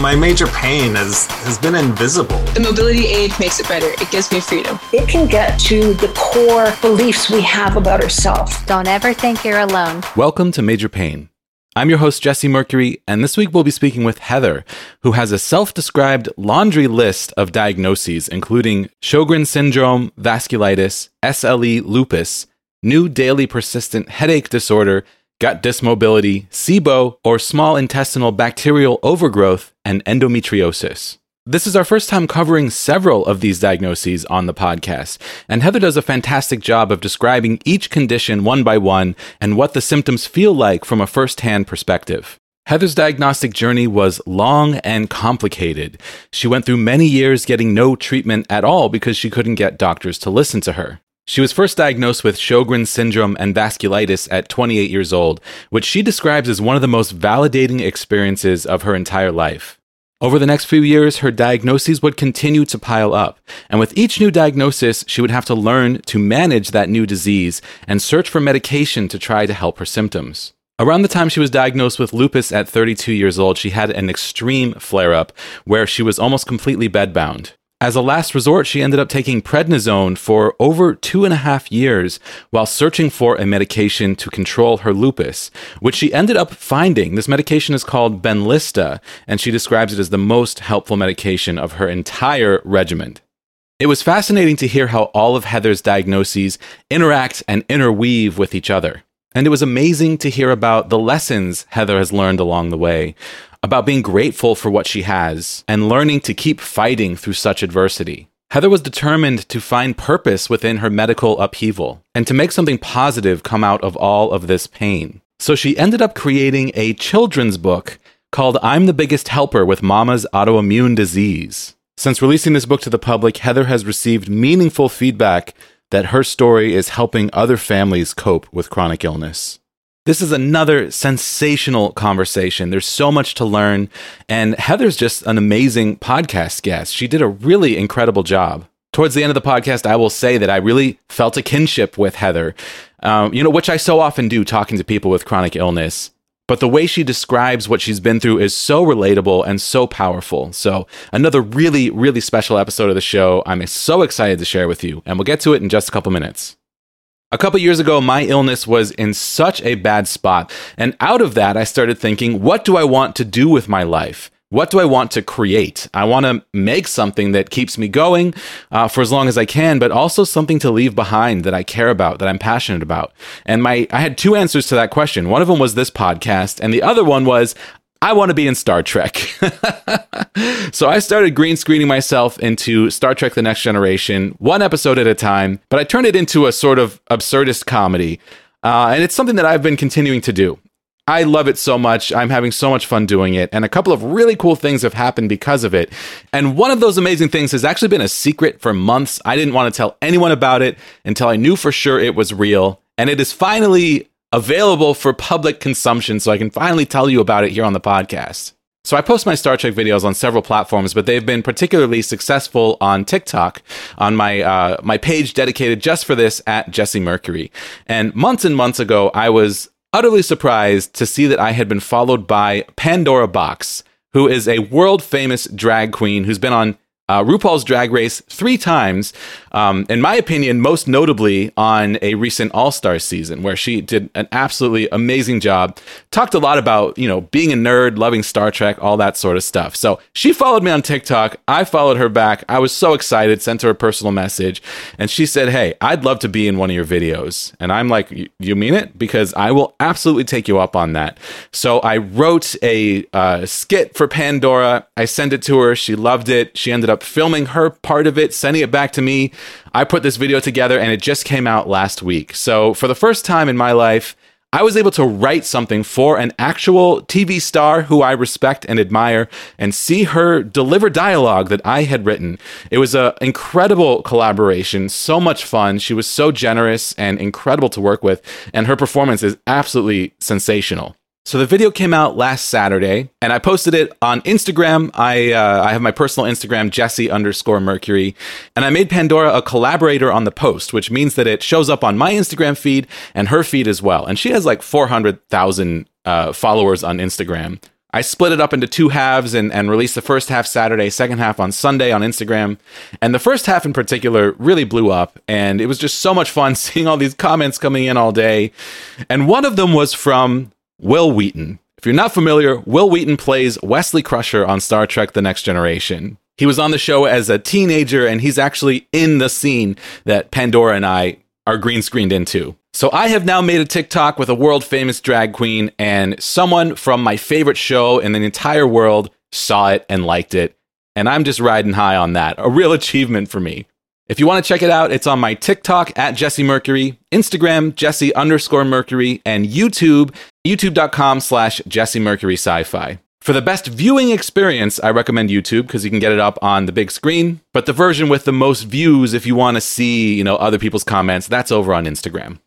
My major pain has, has been invisible. The mobility aid makes it better. It gives me freedom. It can get to the core beliefs we have about ourselves. Don't ever think you're alone. Welcome to Major Pain. I'm your host, Jesse Mercury, and this week we'll be speaking with Heather, who has a self described laundry list of diagnoses, including Sjogren's syndrome, vasculitis, SLE, lupus, new daily persistent headache disorder, gut dysmobility, SIBO, or small intestinal bacterial overgrowth, and endometriosis. This is our first time covering several of these diagnoses on the podcast, and Heather does a fantastic job of describing each condition one by one and what the symptoms feel like from a first hand perspective. Heather's diagnostic journey was long and complicated. She went through many years getting no treatment at all because she couldn't get doctors to listen to her. She was first diagnosed with Sjogren's syndrome and vasculitis at 28 years old, which she describes as one of the most validating experiences of her entire life. Over the next few years, her diagnoses would continue to pile up. And with each new diagnosis, she would have to learn to manage that new disease and search for medication to try to help her symptoms. Around the time she was diagnosed with lupus at 32 years old, she had an extreme flare up where she was almost completely bedbound. As a last resort, she ended up taking prednisone for over two and a half years while searching for a medication to control her lupus, which she ended up finding. This medication is called Benlysta, and she describes it as the most helpful medication of her entire regimen. It was fascinating to hear how all of Heather's diagnoses interact and interweave with each other. And it was amazing to hear about the lessons Heather has learned along the way, about being grateful for what she has and learning to keep fighting through such adversity. Heather was determined to find purpose within her medical upheaval and to make something positive come out of all of this pain. So she ended up creating a children's book called I'm the Biggest Helper with Mama's Autoimmune Disease. Since releasing this book to the public, Heather has received meaningful feedback that her story is helping other families cope with chronic illness. This is another sensational conversation. There's so much to learn. And Heather's just an amazing podcast guest. She did a really incredible job. Towards the end of the podcast, I will say that I really felt a kinship with Heather, um, you know, which I so often do talking to people with chronic illness. But the way she describes what she's been through is so relatable and so powerful. So, another really, really special episode of the show. I'm so excited to share with you, and we'll get to it in just a couple minutes. A couple years ago, my illness was in such a bad spot. And out of that, I started thinking, what do I want to do with my life? What do I want to create? I want to make something that keeps me going uh, for as long as I can, but also something to leave behind that I care about, that I'm passionate about. And my, I had two answers to that question. One of them was this podcast, and the other one was I want to be in Star Trek. so I started green screening myself into Star Trek The Next Generation, one episode at a time, but I turned it into a sort of absurdist comedy. Uh, and it's something that I've been continuing to do. I love it so much. I'm having so much fun doing it. And a couple of really cool things have happened because of it. And one of those amazing things has actually been a secret for months. I didn't want to tell anyone about it until I knew for sure it was real. And it is finally available for public consumption so I can finally tell you about it here on the podcast. So I post my Star Trek videos on several platforms, but they've been particularly successful on TikTok, on my uh, my page dedicated just for this at Jesse Mercury. And months and months ago, I was utterly surprised to see that I had been followed by Pandora Boxx, who is a world famous drag queen who's been on uh, RuPaul's Drag Race three times, um, in my opinion, most notably on a recent All Star season where she did an absolutely amazing job. Talked a lot about, you know, being a nerd, loving Star Trek, all that sort of stuff. So she followed me on TikTok. I followed her back. I was so excited, sent her a personal message, and she said, Hey, I'd love to be in one of your videos. And I'm like, You mean it? Because I will absolutely take you up on that. So I wrote a uh, skit for Pandora. I sent it to her. She loved it. She ended up filming her part of it, sending it back to me. I put this video together and it just came out last week. So, for the first time in my life, I was able to write something for an actual TV star who I respect and admire and see her deliver dialogue that I had written. It was an incredible collaboration, so much fun. She was so generous and incredible to work with, and her performance is absolutely sensational. So the video came out last Saturday, and I posted it on Instagram. I uh, I have my personal Instagram, Jesse underscore Mercury, and I made Pandora a collaborator on the post, which means that it shows up on my Instagram feed and her feed as well. And she has like four hundred thousand uh, followers on Instagram. I split it up into two halves and, and released the first half Saturday, second half on Sunday on Instagram. And the first half in particular really blew up. And it was just so much fun seeing all these comments coming in all day. And one of them was from Wil Wheaton. If you're not familiar, Wil Wheaton plays Wesley Crusher on Star Trek The Next Generation. He was on the show as a teenager, and he's actually in the scene that Pandora and I are green screened into. So I have now made a TikTok with a world famous drag queen, and someone from my favorite show in the entire world saw it and liked it. And I'm just riding high on that. A real achievement for me. If you want to check it out, it's on my TikTok at Jesse Mercury, Instagram, Jesse underscore Mercury, and YouTube, youtube.com slash Jesse Mercury Sci-Fi. For the best viewing experience, I recommend YouTube because you can get it up on the big screen. But the version with the most views, if you want to see, you know, other people's comments, that's over on Instagram.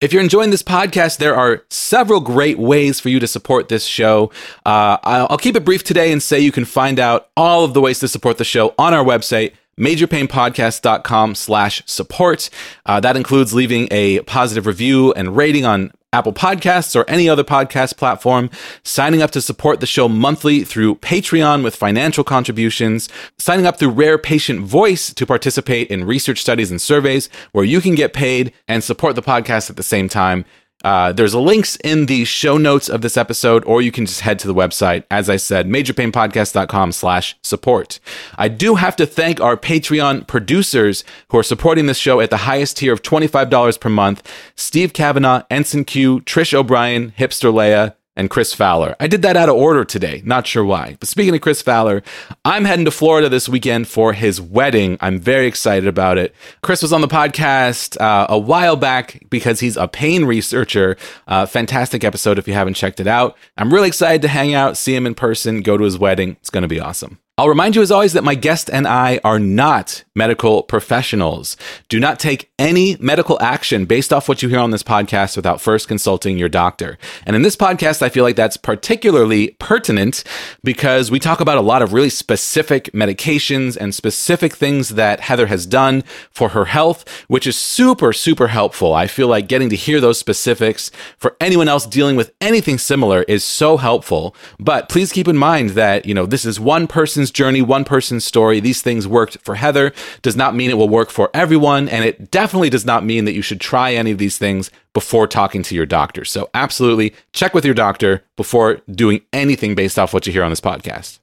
If you're enjoying this podcast, there are several great ways for you to support this show. Uh, I'll, keep it brief today and say you can find out all of the ways to support the show on our website, majorpainpodcast.com slash support. Uh, that includes leaving a positive review and rating on Apple Podcasts, or any other podcast platform, signing up to support the show monthly through Patreon with financial contributions, signing up through Rare Patient Voice to participate in research studies and surveys where you can get paid and support the podcast at the same time. Uh, there's links in the show notes of this episode, or you can just head to the website. As I said, majorpainpodcast.com slash support. I do have to thank our Patreon producers who are supporting this show at the highest tier of $25 per month. Steve Kavanaugh, Ensign Q, Trish O'Brien, Hipster Leia, and Chris Fowler. I did that out of order today, not sure why. But speaking of Chris Fowler, I'm heading to Florida this weekend for his wedding. I'm very excited about it. Chris was on the podcast uh, a while back because he's a pain researcher. Uh, fantastic episode if you haven't checked it out. I'm really excited to hang out, see him in person, go to his wedding. It's going to be awesome. I'll remind you, as always, that my guest and I are not medical professionals. Do not take any medical action based off what you hear on this podcast without first consulting your doctor. And in this podcast, I feel like that's particularly pertinent because we talk about a lot of really specific medications and specific things that Heather has done for her health, which is super, super helpful. I feel like getting to hear those specifics for anyone else dealing with anything similar is so helpful. But please keep in mind that, you know, this is one person's person's journey, one person's story. These things worked for Heather does not mean it will work for everyone. And it definitely does not mean that you should try any of these things before talking to your doctor. So, absolutely check with your doctor before doing anything based off what you hear on this podcast.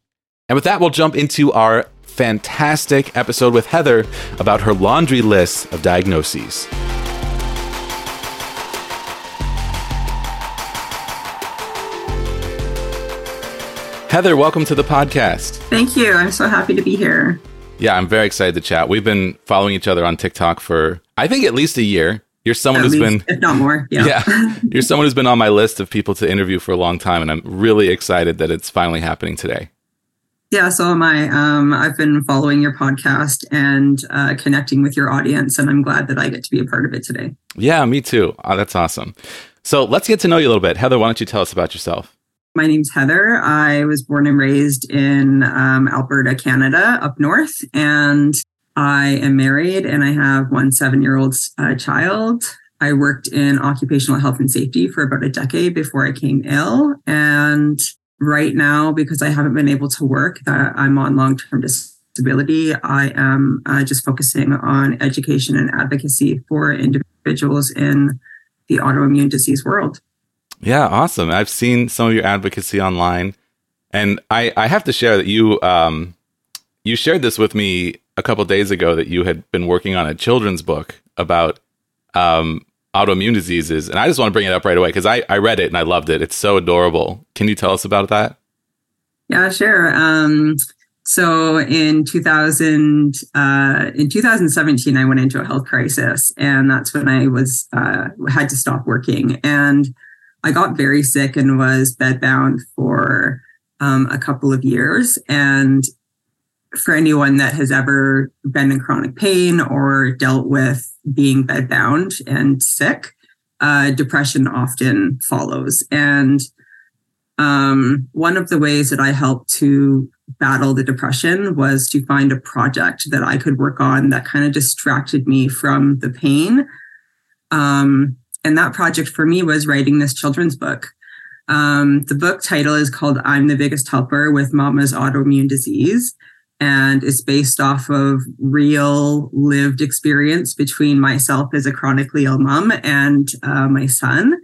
And with that, we'll jump into our fantastic episode with Heather about her laundry list of diagnoses. Heather, welcome to the podcast. Thank you. I'm so happy to be here. Yeah, I'm very excited to chat. We've been following each other on TikTok for, I think, at least a year. You're someone At who's least, been, if not more. Yeah. yeah, you're someone who's been on my list of people to interview for a long time, and I'm really excited that it's finally happening today. Yeah, so am I. Um, I've been following your podcast and uh, connecting with your audience, and I'm glad that I get to be a part of it today. Yeah, me too. Oh, that's awesome. So let's get to know you a little bit. Heather, why don't you tell us about yourself? My name's Heather. I was born and raised in um, Alberta, Canada, up north, and I am married and I have one seven year old uh, child. I worked in occupational health and safety for about a decade before I came ill. And right now, because I haven't been able to work, that I'm on long term disability, I am uh, just focusing on education and advocacy for individuals in the autoimmune disease world. Yeah, awesome. I've seen some of your advocacy online, and I, I have to share that you um, you shared this with me a couple days ago that you had been working on a children's book about um, autoimmune diseases, and I just want to bring it up right away because I, I read it and I loved it. It's so adorable. Can you tell us about that? Yeah, sure. Um, so in 2000, uh, in 2017, I went into a health crisis, and that's when I was uh, had to stop working and I got very sick and was bedbound for um, a couple of years. And for anyone that has ever been in chronic pain or dealt with being bedbound and sick, uh, depression often follows. And um, one of the ways that I helped to battle the depression was to find a project that I could work on that kind of distracted me from the pain. Um, and that project for me was writing this children's book. Um, the book title is called I'm the Biggest Helper with Mama's Autoimmune Disease. And it's based off of real lived experience between myself as a chronically ill mom and uh, my son.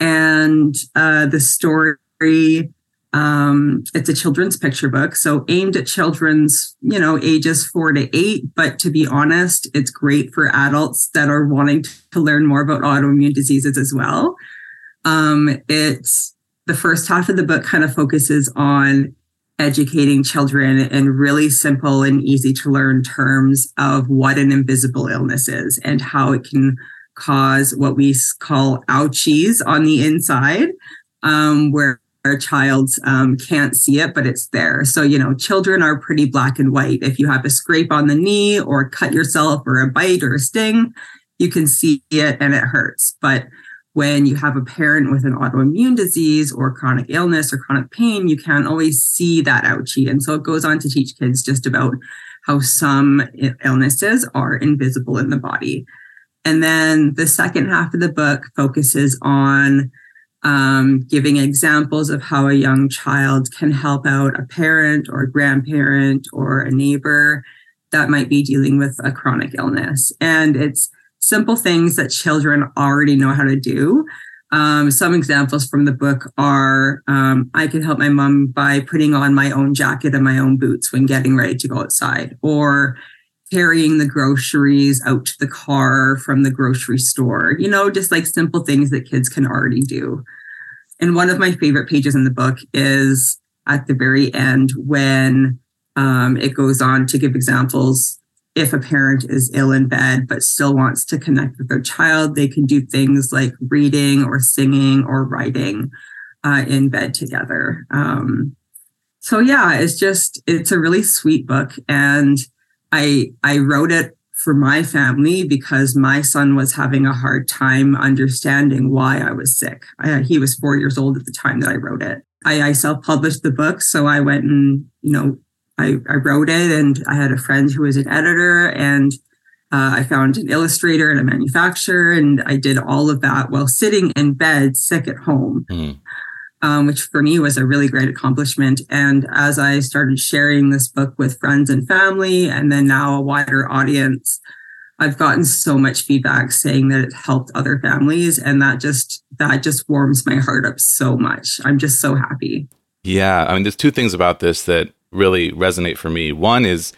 And uh, the story um, it's a children's picture book, so aimed at children's, you know, ages four to eight. But to be honest, it's great for adults that are wanting to learn more about autoimmune diseases as well. Um, it's the first half of the book kind of focuses on educating children in really simple and easy to learn terms of what an invisible illness is and how it can cause what we call ouchies on the inside, um, where a child um, can't see it, but it's there. So, you know, children are pretty black and white. If you have a scrape on the knee or cut yourself or a bite or a sting, you can see it and it hurts. But when you have a parent with an autoimmune disease or chronic illness or chronic pain, you can't always see that ouchie. And so it goes on to teach kids just about how some illnesses are invisible in the body. And then the second half of the book focuses on um, giving examples of how a young child can help out a parent or a grandparent or a neighbor that might be dealing with a chronic illness. And it's simple things that children already know how to do. Um, some examples from the book are um, I can help my mom by putting on my own jacket and my own boots when getting ready to go outside, or carrying the groceries out to the car from the grocery store, you know, just like simple things that kids can already do. And one of my favorite pages in the book is at the very end when um, it goes on to give examples. If a parent is ill in bed but still wants to connect with their child, they can do things like reading or singing or writing uh, in bed together. Um, so yeah, it's just it's a really sweet book, and I I wrote it for my family because my son was having a hard time understanding why I was sick. I, he was four years old at the time that I wrote it. I, I self-published the book, so I went and you know I, I wrote it, and I had a friend who was an editor, and uh, I found an illustrator and a manufacturer, and I did all of that while sitting in bed, sick at home. Mm um, which for me was a really great accomplishment. And as I started sharing this book with friends and family, and then now a wider audience, I've gotten so much feedback saying that it helped other families, and that just that just warms my heart up so much. I'm just so happy. Yeah, I mean, there's two things about this that really resonate for me. One is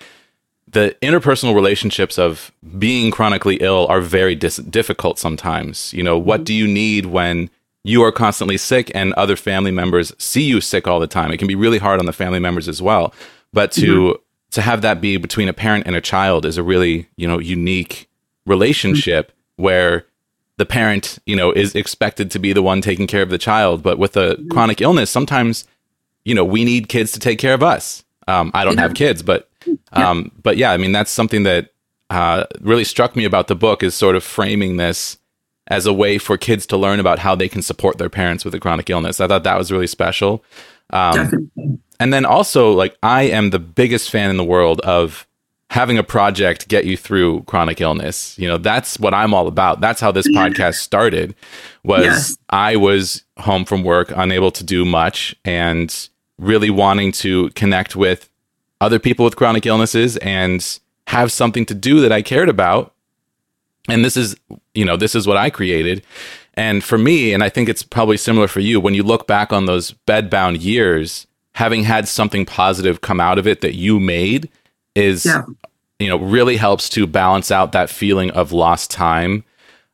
the interpersonal relationships of being chronically ill are very dis- difficult sometimes. You know, what mm-hmm. do you need when you are constantly sick and other family members see you sick all the time. It can be really hard on the family members as well. But to mm-hmm. to have that be between a parent and a child is a really, you know, unique relationship mm-hmm. where the parent, you know, is expected to be the one taking care of the child, but with a mm-hmm. chronic illness, sometimes, you know, we need kids to take care of us. Um, I don't yeah. have kids, but um, yeah. but yeah, I mean that's something that uh, really struck me about the book is sort of framing this as a way for kids to learn about how they can support their parents with a chronic illness. I thought that was really special. Um, and then also, like, I am the biggest fan in the world of having a project get you through chronic illness. You know, that's what I'm all about. That's how this podcast started. Was yes. I was home from work, unable to do much, and really wanting to connect with other people with chronic illnesses and have something to do that I cared about and this is you know this is what i created and for me and i think it's probably similar for you when you look back on those bedbound years having had something positive come out of it that you made is yeah. you know really helps to balance out that feeling of lost time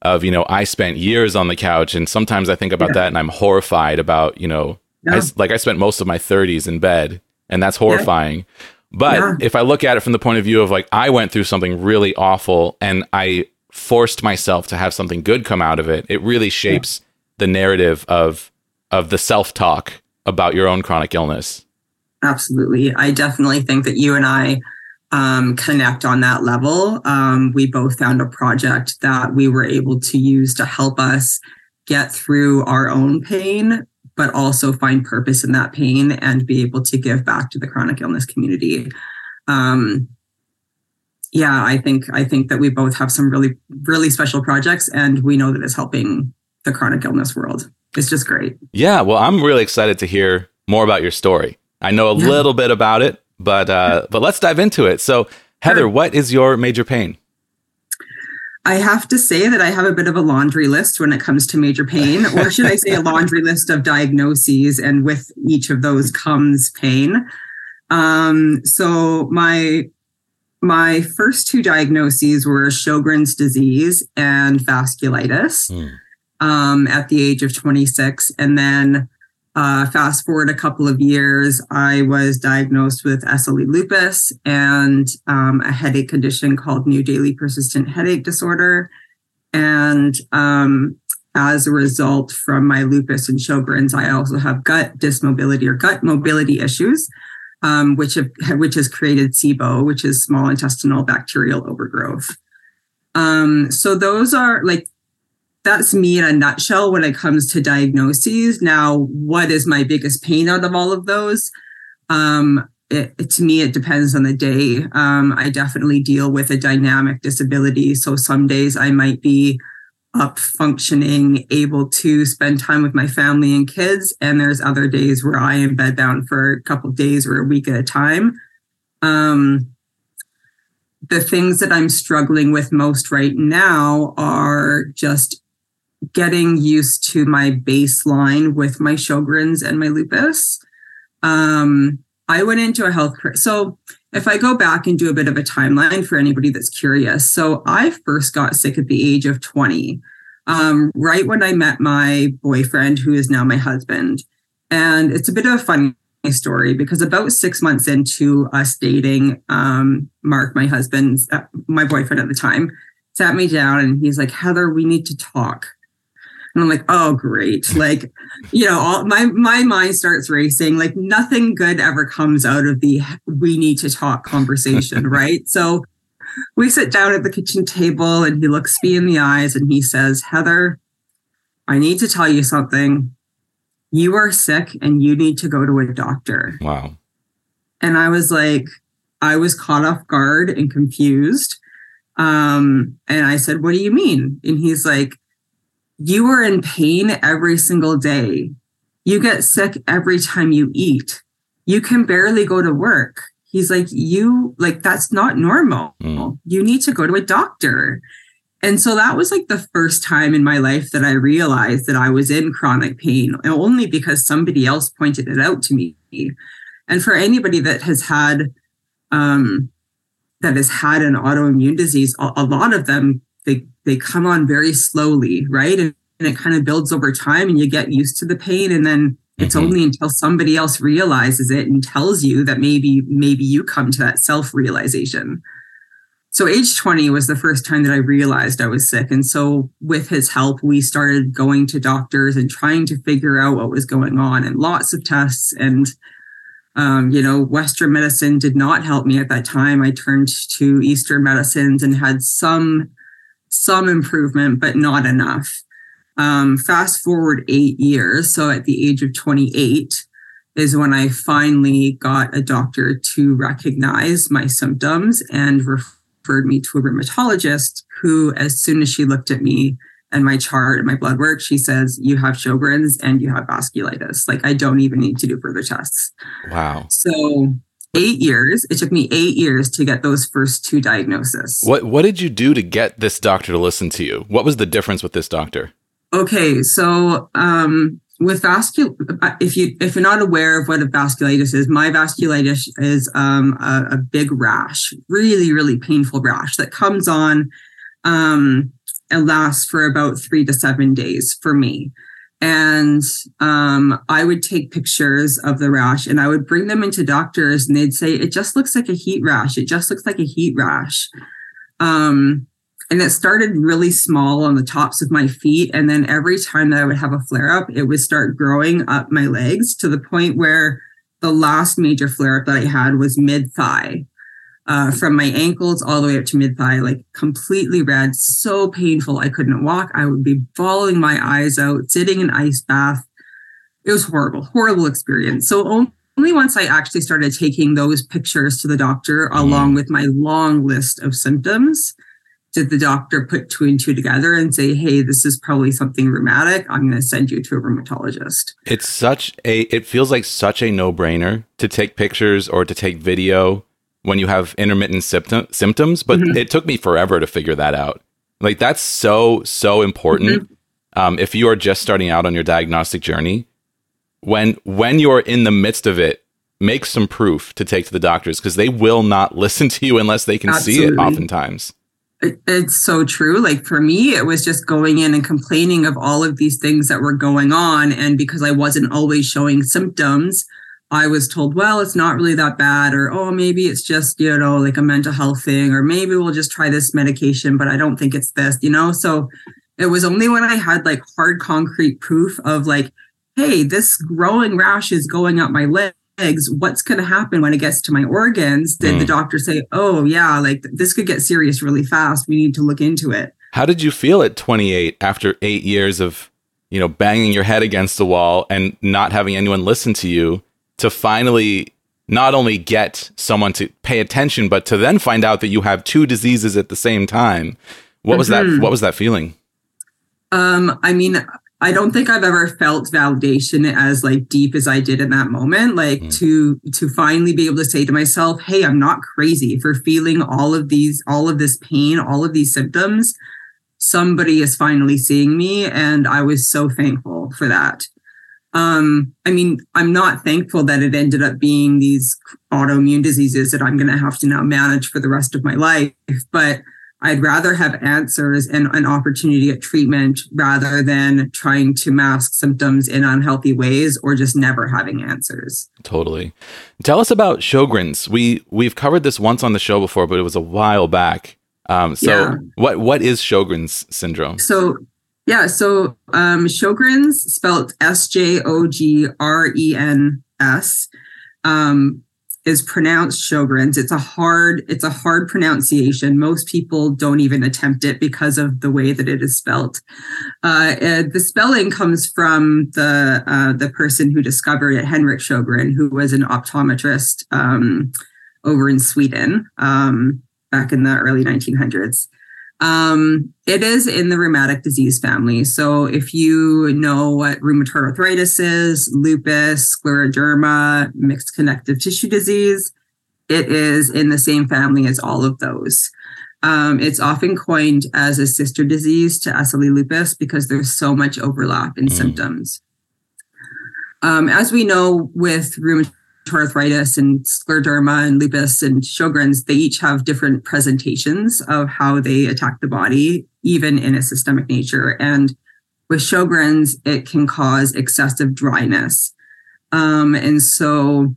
of you know i spent years on the couch and sometimes i think about yeah. that and i'm horrified about you know yeah. I, like i spent most of my 30s in bed and that's horrifying but if i look at it from the point of view of like i went through something really awful and i forced myself to have something good come out of it, it really shapes yeah. the narrative of of the self-talk about your own chronic illness. Absolutely. I definitely think that you and I um, connect on that level. Um, we both found a project that we were able to use to help us get through our own pain, but also find purpose in that pain and be able to give back to the chronic illness community. Um, yeah, I think I think that we both have some really really special projects, and we know that it's helping the chronic illness world. it's just great. Yeah, well, I'm really excited to hear more about your story. I know a Yeah. little bit about it, but uh, but let's dive into it. So, Heather, Sure. what is your major pain? I have to say that I have a bit of a laundry list when it comes to major pain, or should I say a laundry list of diagnoses, and with each of those comes pain. Um, so my my first two diagnoses were Sjogren's disease and vasculitis um, at the age of 26, and then uh, fast forward a couple of years, I was diagnosed with SLE lupus and um, a headache condition called new daily persistent headache disorder. And um, as a result from my lupus and Sjogren's, I also have gut dysmobility or gut mobility issues, um, which have, which has created SIBO, which is small intestinal bacterial overgrowth. Um, so those are like that's me in a nutshell when it comes to diagnoses. Now, what is my biggest pain out of all of those? Um, it, it- to me, it depends on the day. Um, I definitely deal with a dynamic disability. So some days I might be up functioning, able to spend time with my family and kids. And there's other days where I am bedbound for a couple days or a week at a time. Um, the things that I'm struggling with most right now are just getting used to my baseline with my Sjogren's and my lupus. Um, I went into a health cri- so if I go back and do a bit of a timeline for anybody that's curious, so I first got sick at the age of 20, um, right when I met my boyfriend, who is now my husband. And it's a bit of a funny story because about six months into us dating, um, Mark, my husband, uh, my boyfriend at the time, sat me down and he's like, Heather, we need to talk. And I'm like, oh, great. Like, you know, all my my mind starts racing. Like nothing good ever comes out of the we need to talk conversation, right? So we sit down at the kitchen table and he looks me in the eyes and he says, Heather, I need to tell you something. You are sick and you need to go to a doctor. Wow. And I was like, I was caught off guard and confused. Um, and I said, What do you mean? And he's like, You are in pain every single day. You get sick every time you eat. You can barely go to work. He's like, You, like, that's not normal. Mm. You need to go to a doctor. And so that was like the first time in my life that I realized that I was in chronic pain, and only because somebody else pointed it out to me. And for anybody that has had um, that has had an autoimmune disease, a, a lot of them they they come on very slowly, right? And, and it kind of builds over time, and you get used to the pain, and then it's Mhm. only until somebody else realizes it and tells you that maybe maybe you come to that self realization. So age 20 was the first time that I realized I was sick. And so with his help, we started going to doctors and trying to figure out what was going on and lots of tests. And, um, you know, Western medicine did not help me at that time. I turned to Eastern medicines and had some, some improvement, but not enough. Um, fast forward eight years. So at the age of 28, is when I finally got a doctor to recognize my symptoms and referred me to a rheumatologist who, as soon as she looked at me and my chart and my blood work, she says, You have Sjogren's and you have vasculitis. Like, I don't even need to do further tests. Wow. So, eight years, it took me eight years to get those first two diagnoses. What what did you do to get this doctor to listen to you? What was the difference with this doctor? Okay, so um, with vascul, if you if you're not aware of what a vasculitis is, my vasculitis is um, a, a big rash, really really painful rash that comes on um, and lasts for about three to seven days for me. And um, I would take pictures of the rash and I would bring them into doctors, and they'd say it just looks like a heat rash. It just looks like a heat rash. Um, and it started really small on the tops of my feet and then every time that i would have a flare up it would start growing up my legs to the point where the last major flare up that i had was mid thigh uh, from my ankles all the way up to mid thigh like completely red so painful. I couldn't walk. I would be bawling my eyes out sitting in ice bath. It was horrible horrible experience. So only once i actually started taking those pictures to the doctor along with my long list of symptoms did the doctor put two and two together and say, hey, this is probably something rheumatic? I'm going to send you to a rheumatologist. It's such a, it feels like such a no brainer to take pictures or to take video when you have intermittent symptom, symptoms, but mm-hmm. it took me forever to figure that out. Like that's so, so important. Mm-hmm. Um, if you are just starting out on your diagnostic journey, when when you're in the midst of it, make some proof to take to the doctors because they will not listen to you unless they can Absolutely. see it oftentimes it's so true. Like for me, it was just going in and complaining of all of these things that were going on. And because I wasn't always showing symptoms, I was told, well, it's not really that bad, or oh, maybe it's just, you know, like a mental health thing, or maybe we'll just try this medication, but I don't think it's this, you know? So it was only when I had like hard concrete proof of like, hey, this growing rash is going up my legs. what's going to happen when it gets to my organs? Did mm. the doctor say, oh, yeah, like this could get serious really fast. We need to look into it. How did you feel at 28 after eight years of, you know, banging your head against the wall and not having anyone listen to you to finally not only get someone to pay attention, but to then find out that you have two diseases at the same time? What was mm-hmm. that? What was that feeling? Um, I mean, I don't think I've ever felt validation as like deep as I did in that moment. Like mm. to to finally be able to say to myself, "Hey, I'm not crazy for feeling all of these, all of this pain, all of these symptoms. Somebody is finally seeing me, and I was so thankful for that." Um, I mean, I'm not thankful that it ended up being these autoimmune diseases that I'm going to have to now manage for the rest of my life, but I'd rather have answers and an opportunity at treatment rather than trying to mask symptoms in unhealthy ways or just never having answers. Totally. Tell us about Sjogren's. We we've covered this once on the show before, but it was a while back. Um, so yeah. what what is Sjogren's syndrome? So yeah, so um, Sjogren's spelled S J O G R E N S. Um, is pronounced Sjogren's. It's a hard, it's a hard pronunciation. Most people don't even attempt it because of the way that it is spelled. Uh, the spelling comes from the uh, the person who discovered it, Henrik Sjogren, who was an optometrist um, over in Sweden um, back in the early 1900s. Um, it is in the rheumatic disease family. So if you know what rheumatoid arthritis is, lupus, scleroderma, mixed connective tissue disease, it is in the same family as all of those. Um, it's often coined as a sister disease to SLE lupus because there's so much overlap in mm. symptoms. Um, as we know with rheumatoid arthritis and scleroderma and lupus and Sjogren's, they each have different presentations of how they attack the body, even in a systemic nature. And with Sjogren's, it can cause excessive dryness. Um, and so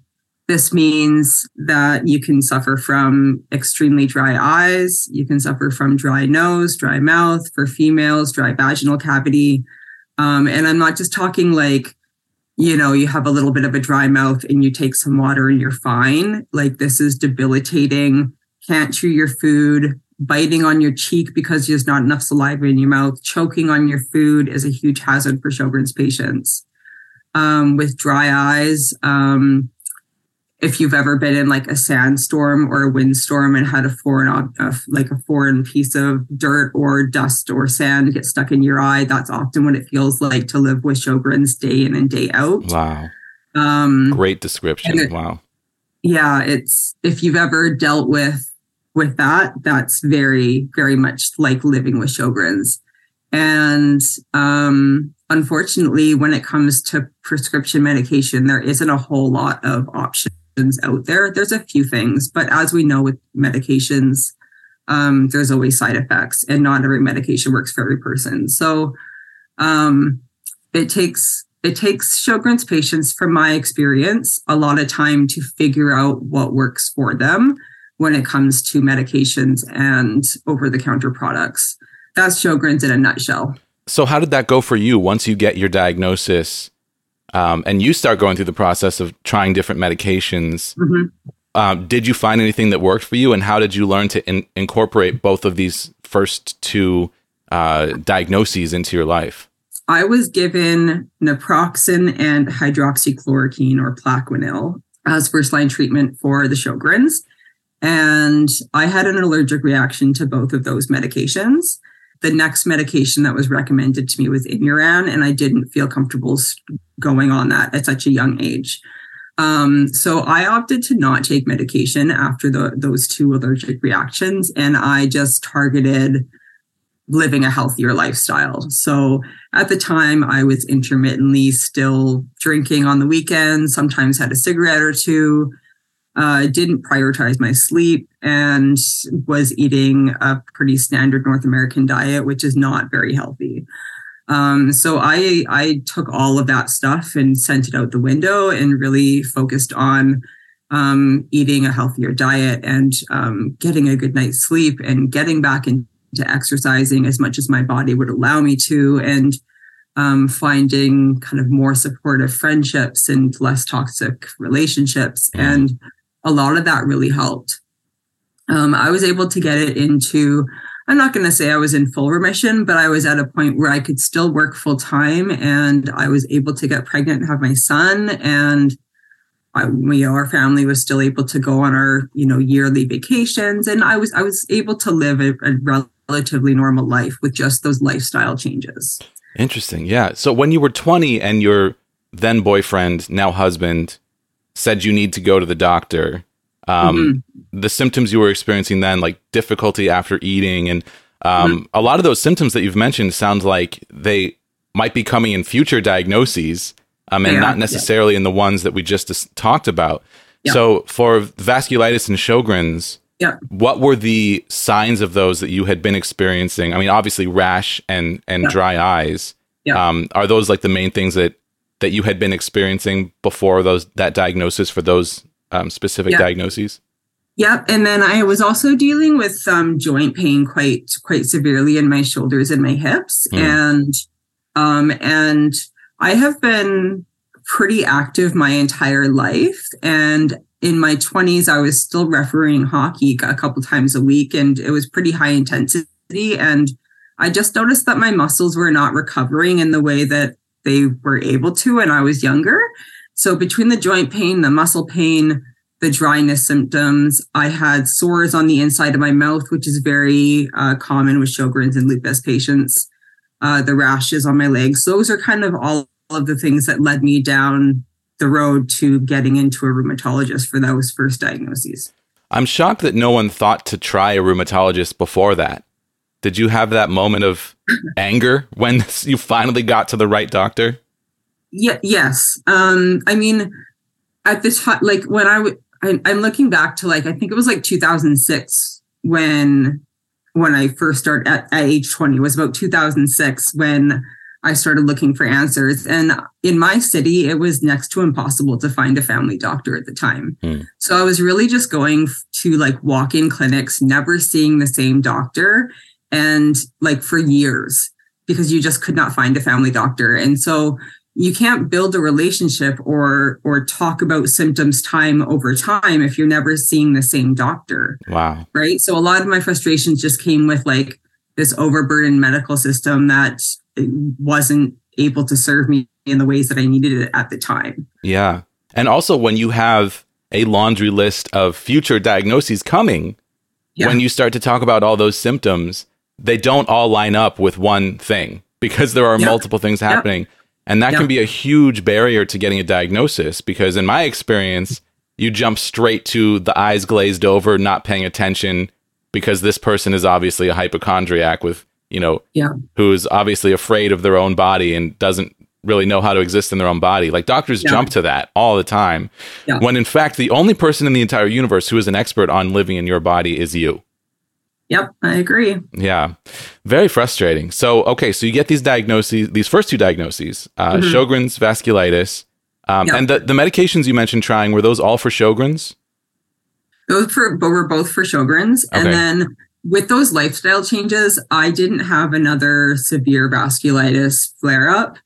this means that you can suffer from extremely dry eyes, you can suffer from dry nose, dry mouth, for females, dry vaginal cavity. Um, and I'm not just talking like you know, you have a little bit of a dry mouth and you take some water and you're fine. Like this is debilitating. Can't chew your food, biting on your cheek because there's not enough saliva in your mouth, choking on your food is a huge hazard for Sjogren's patients. Um, with dry eyes, um, if you've ever been in like a sandstorm or a windstorm and had a foreign uh, like a foreign piece of dirt or dust or sand get stuck in your eye that's often what it feels like to live with sjogren's day in and day out. Wow. Um great description. it, wow. Yeah it's if you've ever dealt with with that that's very very much like living with sjogren's. And um unfortunately when it comes to prescription medication there isn't a whole lot of options out there. There's a few things, but as we know with medications, um, there's always side effects, and not every medication works for every person. So um, it takes it takes Sjogren's patients, from my experience, a lot of time to figure out what works for them when it comes to medications and over the counter products. That's Sjogren's in a nutshell. So, how did that go for you once you get your diagnosis? Um, and you start going through the process of trying different medications, mm-hmm. um, did you find anything that worked for you? And how did you learn to in- incorporate both of these first two uh, diagnoses into your life? I was given naproxen and hydroxychloroquine or Plaquenil as first line treatment for the Sjogren's. And I had an allergic reaction to both of those medications. The next medication that was recommended to me was Imuran, and I didn't feel comfortable going on that at such a young age. Um, so I opted to not take medication after the, those two allergic reactions, and I just targeted living a healthier lifestyle. So at the time, I was intermittently still drinking on the weekends, sometimes had a cigarette or two, uh, didn't prioritize my sleep, and was eating a pretty standard North American diet, which is not very healthy. Um, so I I took all of that stuff and sent it out the window and really focused on um, eating a healthier diet and um, getting a good night's sleep and getting back into exercising as much as my body would allow me to and um, finding kind of more supportive friendships and less toxic relationships and a lot of that really helped. Um, I was able to get it into I'm not going to say I was in full remission, but I was at a point where I could still work full time and I was able to get pregnant and have my son. And I, you know, our family was still able to go on our, you know, yearly vacations. And I was, I was able to live a, a relatively normal life with just those lifestyle changes. Interesting. Yeah. So when you were 20 and your then boyfriend, now husband, said you need to go to the doctor, um, mm-hmm. the symptoms you were experiencing then, like difficulty after eating, and um, mm-hmm. a lot of those symptoms that you've mentioned sound like they might be coming in future diagnoses, um, and yeah, not necessarily yeah. in the ones that we just talked about. Yeah. So, for vasculitis and Sjogren's, yeah. what were the signs of those that you had been experiencing? I mean, obviously, rash and and dry eyes. Yeah. Um, are those like the main things that that you had been experiencing before those that diagnosis for those um, specific diagnoses? Yep, and then I was also dealing with um, joint pain quite quite severely in my shoulders and my hips, mm. and um, and I have been pretty active my entire life, and in my 20s i was still refereeing hockey a couple times a week and it was pretty high intensity and i just noticed that my muscles were not recovering in the way that they were able to when i was younger so between the joint pain, the muscle pain, the dryness symptoms, I had sores on the inside of my mouth, which is very uh, common with Sjogren's and lupus patients. Uh, the rashes on my legs. Those are kind of all of the things that led me down the road to getting into a rheumatologist for those first diagnoses. I'm shocked that no one thought to try a rheumatologist before that. Did you have that moment of anger when you finally got to the right doctor? yeah, yes. Um, I mean, at the time, like when I would, I'm looking back to like I think it was like 2006 when when I first started at, at age 20 it was about 2006 when I started looking for answers. And in my city, it was next to impossible to find a family doctor at the time. Mm. So I was really just going to like walk in clinics, never seeing the same doctor, and like for years because you just could not find a family doctor. And so you can't build a relationship or or talk about symptoms time over time if you're never seeing the same doctor. Wow. Right? So a lot of my frustrations just came with like this overburdened medical system that uh, wasn't able to serve me in the ways that i needed it at the time. Yeah. And also when you have a laundry list of future diagnoses coming yeah. when you start to talk about all those symptoms they don't all line up with one thing because there are multiple things happening and that yeah. can be a huge barrier to getting a diagnosis because, in my experience, you jump straight to the eyes glazed over, not paying attention because this person is obviously a hypochondriac with, you know, yeah. who's obviously afraid of their own body and doesn't really know how to exist in their own body. Like doctors yeah. jump to that all the time. When in fact, the only person in the entire universe who is an expert on living in your body is you. Yep, I agree. Yeah, very frustrating. So, okay, so you get these diagnoses, these first two diagnoses, uh, mm-hmm. Sjogren's, vasculitis, um, yep. and the, the medications you mentioned trying were those all for Sjogren's? Those for, but were both for Sjogren's, okay. and then with those lifestyle changes, I didn't have another severe vasculitis flare up.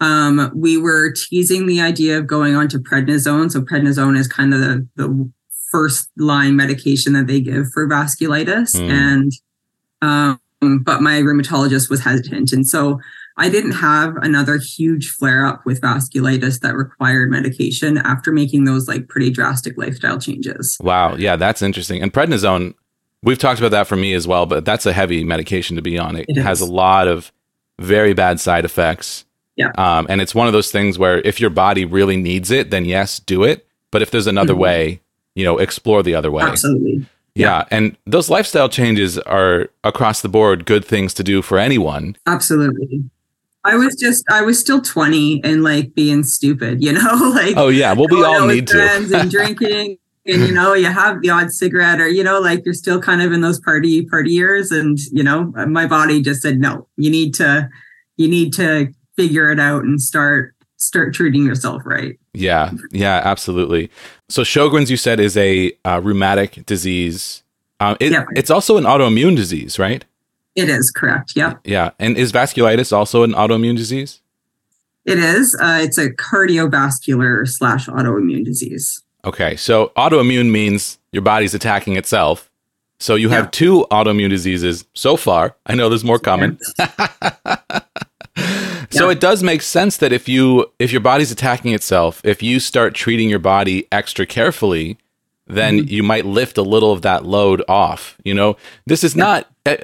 Um, we were teasing the idea of going on to prednisone. So prednisone is kind of the, the first line medication that they give for vasculitis. Mm. And, um, but my rheumatologist was hesitant. And so I didn't have another huge flare up with vasculitis that required medication after making those like pretty drastic lifestyle changes. Wow. Yeah, that's interesting. And prednisone, we've talked about that for me as well, but that's a heavy medication to be on. It, It has a lot of very bad side effects. Yeah. Um, and it's one of those things where if your body really needs it, then yes, do it. But if there's another Mhm. way, you know, explore the other way. Absolutely. Yeah. And those lifestyle changes are across the board good things to do for anyone. Absolutely. I was just I was still 20 and like being stupid, you know, like Oh, yeah. Well, we all need friends to. and drinking and you know, you have the odd cigarette or you know, like you're still kind of in those party party years and you know, my body just said no. You need to you need to figure it out and start start treating yourself right. Yeah, yeah, absolutely. So Sjogren's, you said, is a uh, rheumatic disease. Um, it, Yeah. It's also an autoimmune disease, right? It is correct. Yep. Yeah. And is vasculitis also an autoimmune disease? It is. Uh, it's a cardiovascular slash autoimmune disease. Okay. So autoimmune means your body's attacking itself. So you have Yeah. two autoimmune diseases so far. I know there's more coming. So it does make sense that if you if your body's attacking itself, if you start treating your body extra carefully, then Mm-hmm. you might lift a little of that load off. You know, this is not. eh,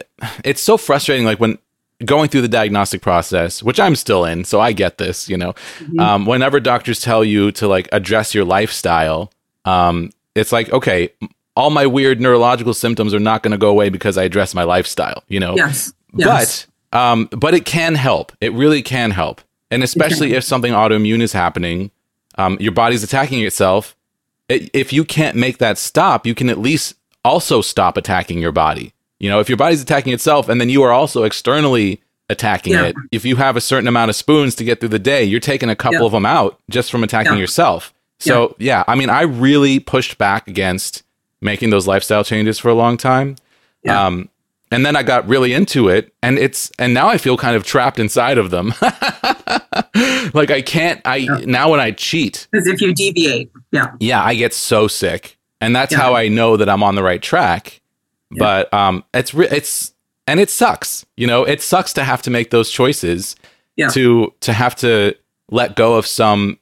It's so frustrating. Like when going through the diagnostic process, which I'm still in, so I get this. You know, Mm-hmm. um, whenever doctors tell you to like address your lifestyle, um, it's like okay, all my weird neurological symptoms are not going to go away because I address my lifestyle. You know, Yes. Yes. But um, but it can help. It really can help, and especially if something autoimmune is happening, um, your body's attacking itself. It, if you can't make that stop, you can at least also stop attacking your body. You know, if your body's attacking itself, and then you are also externally attacking Yeah. it. If you have a certain amount of spoons to get through the day, you're taking a couple Yeah. of them out just from attacking Yeah. yourself. So yeah, I mean, I really pushed back against making those lifestyle changes for a long time. Um, and then I got really into it, and it's and now I feel kind of trapped inside of them. like I can't. I Yeah. now when I cheat, Because if you deviate, yeah. yeah, I get so sick, and that's Yeah. how I know that I'm on the right track. Yeah. But um, it's re- it's and it sucks. You know, it sucks to have to make those choices. Yeah. To to have to let go of some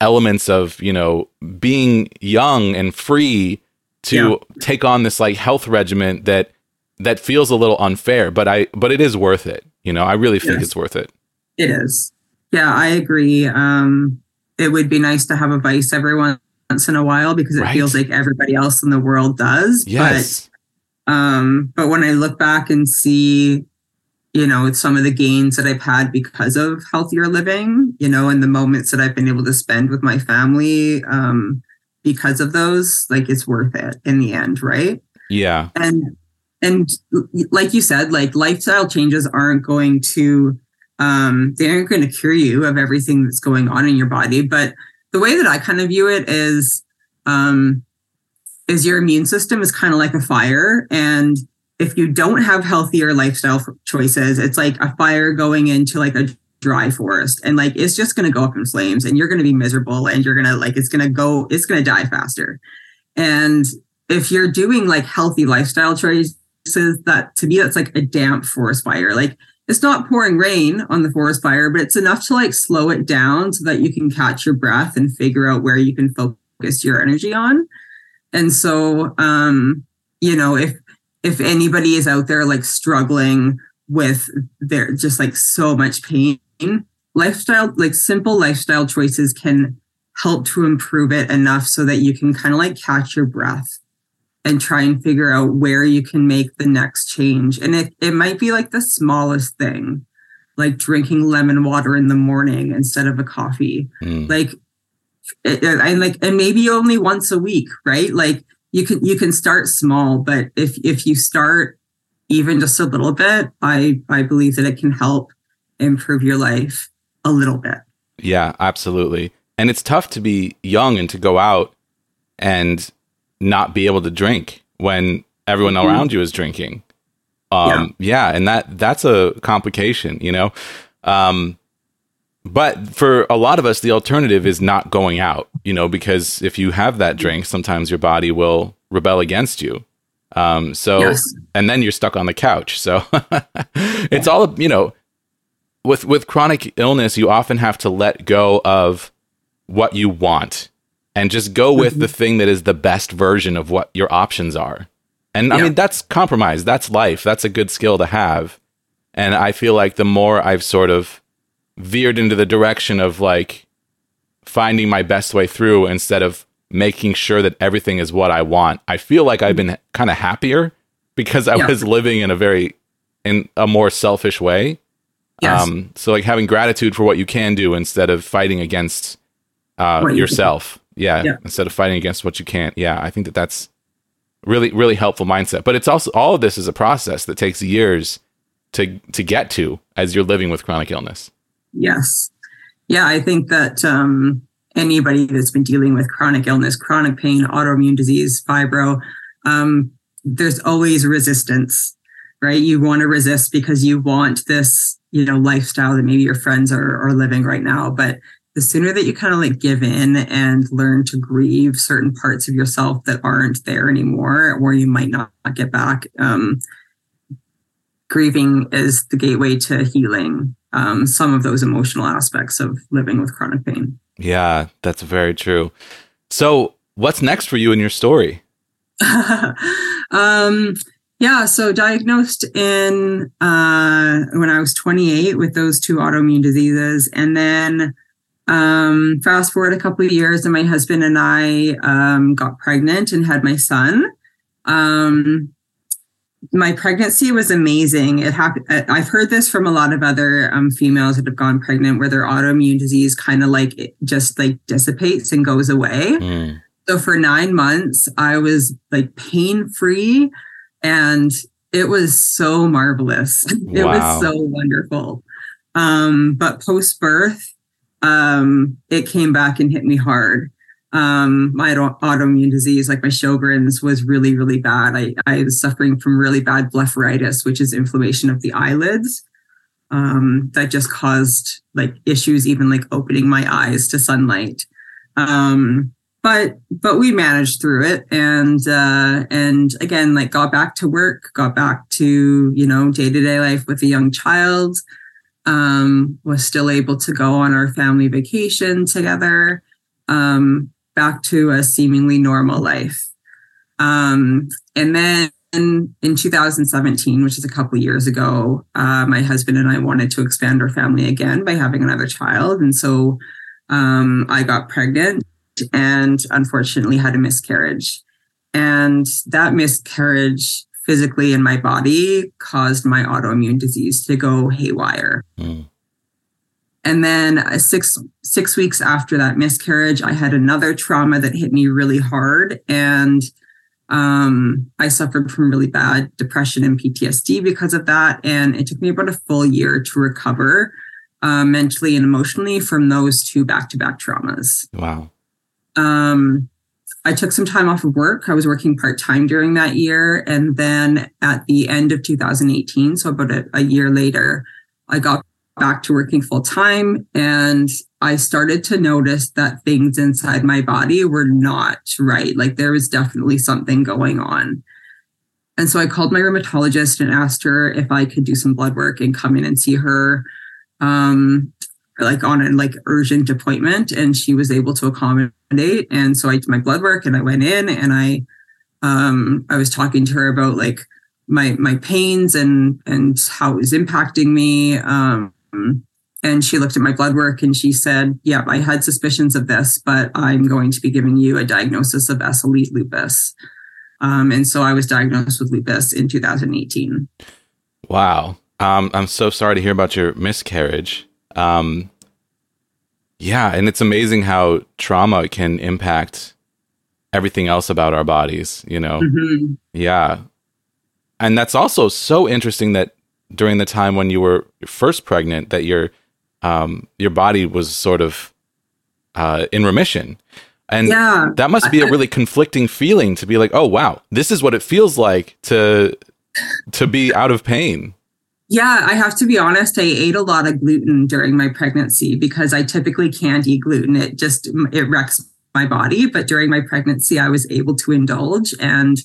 elements of you know being young and free to take on this like health regimen that that feels a little unfair but i but it is worth it you know i really think Yes. it's worth it It is. Yeah, I agree. Um, it would be nice to have a vice every once in a while because it Right. feels like everybody else in the world does. yes But um, but when I look back and see, you know, some of the gains that I've had because of healthier living, you know, and the moments that I've been able to spend with my family, um, because of those, like it's worth it in the end, right? yeah and and like you said like lifestyle changes aren't going to um they aren't going to cure you of everything that's going on in your body. But the way that i kind of view it is um is your immune system is kind of like a fire. And if you don't have healthier lifestyle choices it's like a fire going into like a dry forest. And like it's just going to go up in flames and you're going to be miserable and you're going to like it's going to go it's going to die faster. And if you're doing like healthy lifestyle choices that to me that's like a damp forest fire. Like it's not pouring rain on the forest fire but it's enough to like slow it down so that you can catch your breath and figure out where you can focus your energy on. And so um you know if if anybody is out there like struggling with their just like so much pain lifestyle like simple lifestyle choices can help to improve it enough so that you can kind of like catch your breath and try and figure out where you can make the next change. And it, it might be like the smallest thing, like drinking lemon water in the morning instead of a coffee. Mm. Like and like and maybe only once a week, right? Like you can you can start small, but if if you start even just a little bit, I I believe that it can help improve your life a little bit. yeah absolutely and it's tough to be young and to go out and not be able to drink when everyone Mhm. around you is drinking um yeah. and that that's a complication you know um but for a lot of us the alternative is not going out you know because if you have that drink sometimes your body will rebel against you um so Yes. and then you're stuck on the couch so it's all you know with with chronic illness, you often have to let go of what you want and just go with Mm-hmm. the thing that is the best version of what your options are. And I Yeah. mean, that's compromise. That's life. That's a good skill to have. And I feel like the more I've sort of veered into the direction of like finding my best way through instead of making sure that everything is what I want, I feel like I've been kind of happier because I Yeah. was living in a very in a more selfish way. Yes. Um, so like having gratitude for what you can do instead of fighting against uh, you yourself. Yeah, Yeah. Instead of fighting against what you can't. Yeah. I think that that's really, really helpful mindset. But it's also, all of this is a process that takes years to, to get to as you're living with chronic illness. Yes. Yeah, I think that um, anybody that's been dealing with chronic illness, chronic pain, autoimmune disease, fibro, um, there's always resistance, right? You want to resist because you want this, you know, lifestyle that maybe your friends are, are living right now. But the sooner that you kind of like give in and learn to grieve certain parts of yourself that aren't there anymore, or you might not get back, um, grieving is the gateway to healing um, some of those emotional aspects of living with chronic pain. Yeah, that's very true. So what's next for you in your story? um, yeah, so diagnosed in uh, when I was 28 with those two autoimmune diseases, and then um, fast forward a couple of years, and my husband and I um, got pregnant and had my son. Um, my pregnancy was amazing. It happened. I've heard this from a lot of other um, females that have gone pregnant, where their autoimmune disease kind of like it just like dissipates and goes away. Mm, So for nine months, I was like pain free and it was so marvelous. it was so wonderful. Um, but post birth, um, it came back and hit me hard. Um, my autoimmune disease, like my Sjogren's, was really, really bad. I, I was suffering from really bad blepharitis, which is inflammation of the eyelids. Um, that just caused like issues, even like opening my eyes to sunlight. Um, but but we managed through it and uh and again like got back to work got back to you know day-to-day life with a young child um was still able to go on our family vacation together um back to a seemingly normal life um and then in 2017 which is a couple years ago uh, my husband and i wanted to expand our family again by having another child and so um, i got pregnant and unfortunately had a miscarriage. And that miscarriage physically in my body caused my autoimmune disease to go haywire. mm, And then uh, six six weeks after that miscarriage, I had another trauma that hit me really hard, and um, I suffered from really bad depression and PTSD because of that. And it took me about a full year to recover uh, mentally and emotionally from those two back to back traumas wow. um, I took some time off of work. I was working part time during that year. And then at the end of 2018, so about a, a year later, I got back to working full time and I started to notice that things inside my body were not right. Like there was definitely something going on. And so I called my rheumatologist and asked her if I could do some blood work and come in and see her um, like on a like urgent appointment and she was able to accommodate and so i did my blood work and i went in and i um i was talking to her about like my my pains and and how it was impacting me um and she looked at my blood work and she said yeah i had suspicions of this but i'm going to be giving you a diagnosis of SLE lupus um and so i was diagnosed with lupus in 2018 Wow. Um, I'm so sorry to hear about your miscarriage. Um, yeah, and it's amazing how trauma can impact everything else about our bodies, you know? Mhm. Yeah. And that's also so interesting that during the time when you were first pregnant, that your um, your body was sort of uh, in remission. And yeah that must be a really conflicting feeling to be like, oh wow, this is what it feels like to to be out of pain. Yeah, I have to be honest. I ate a lot of gluten during my pregnancy because I typically can't eat gluten. It just it wrecks my body. But during my pregnancy, I was able to indulge, and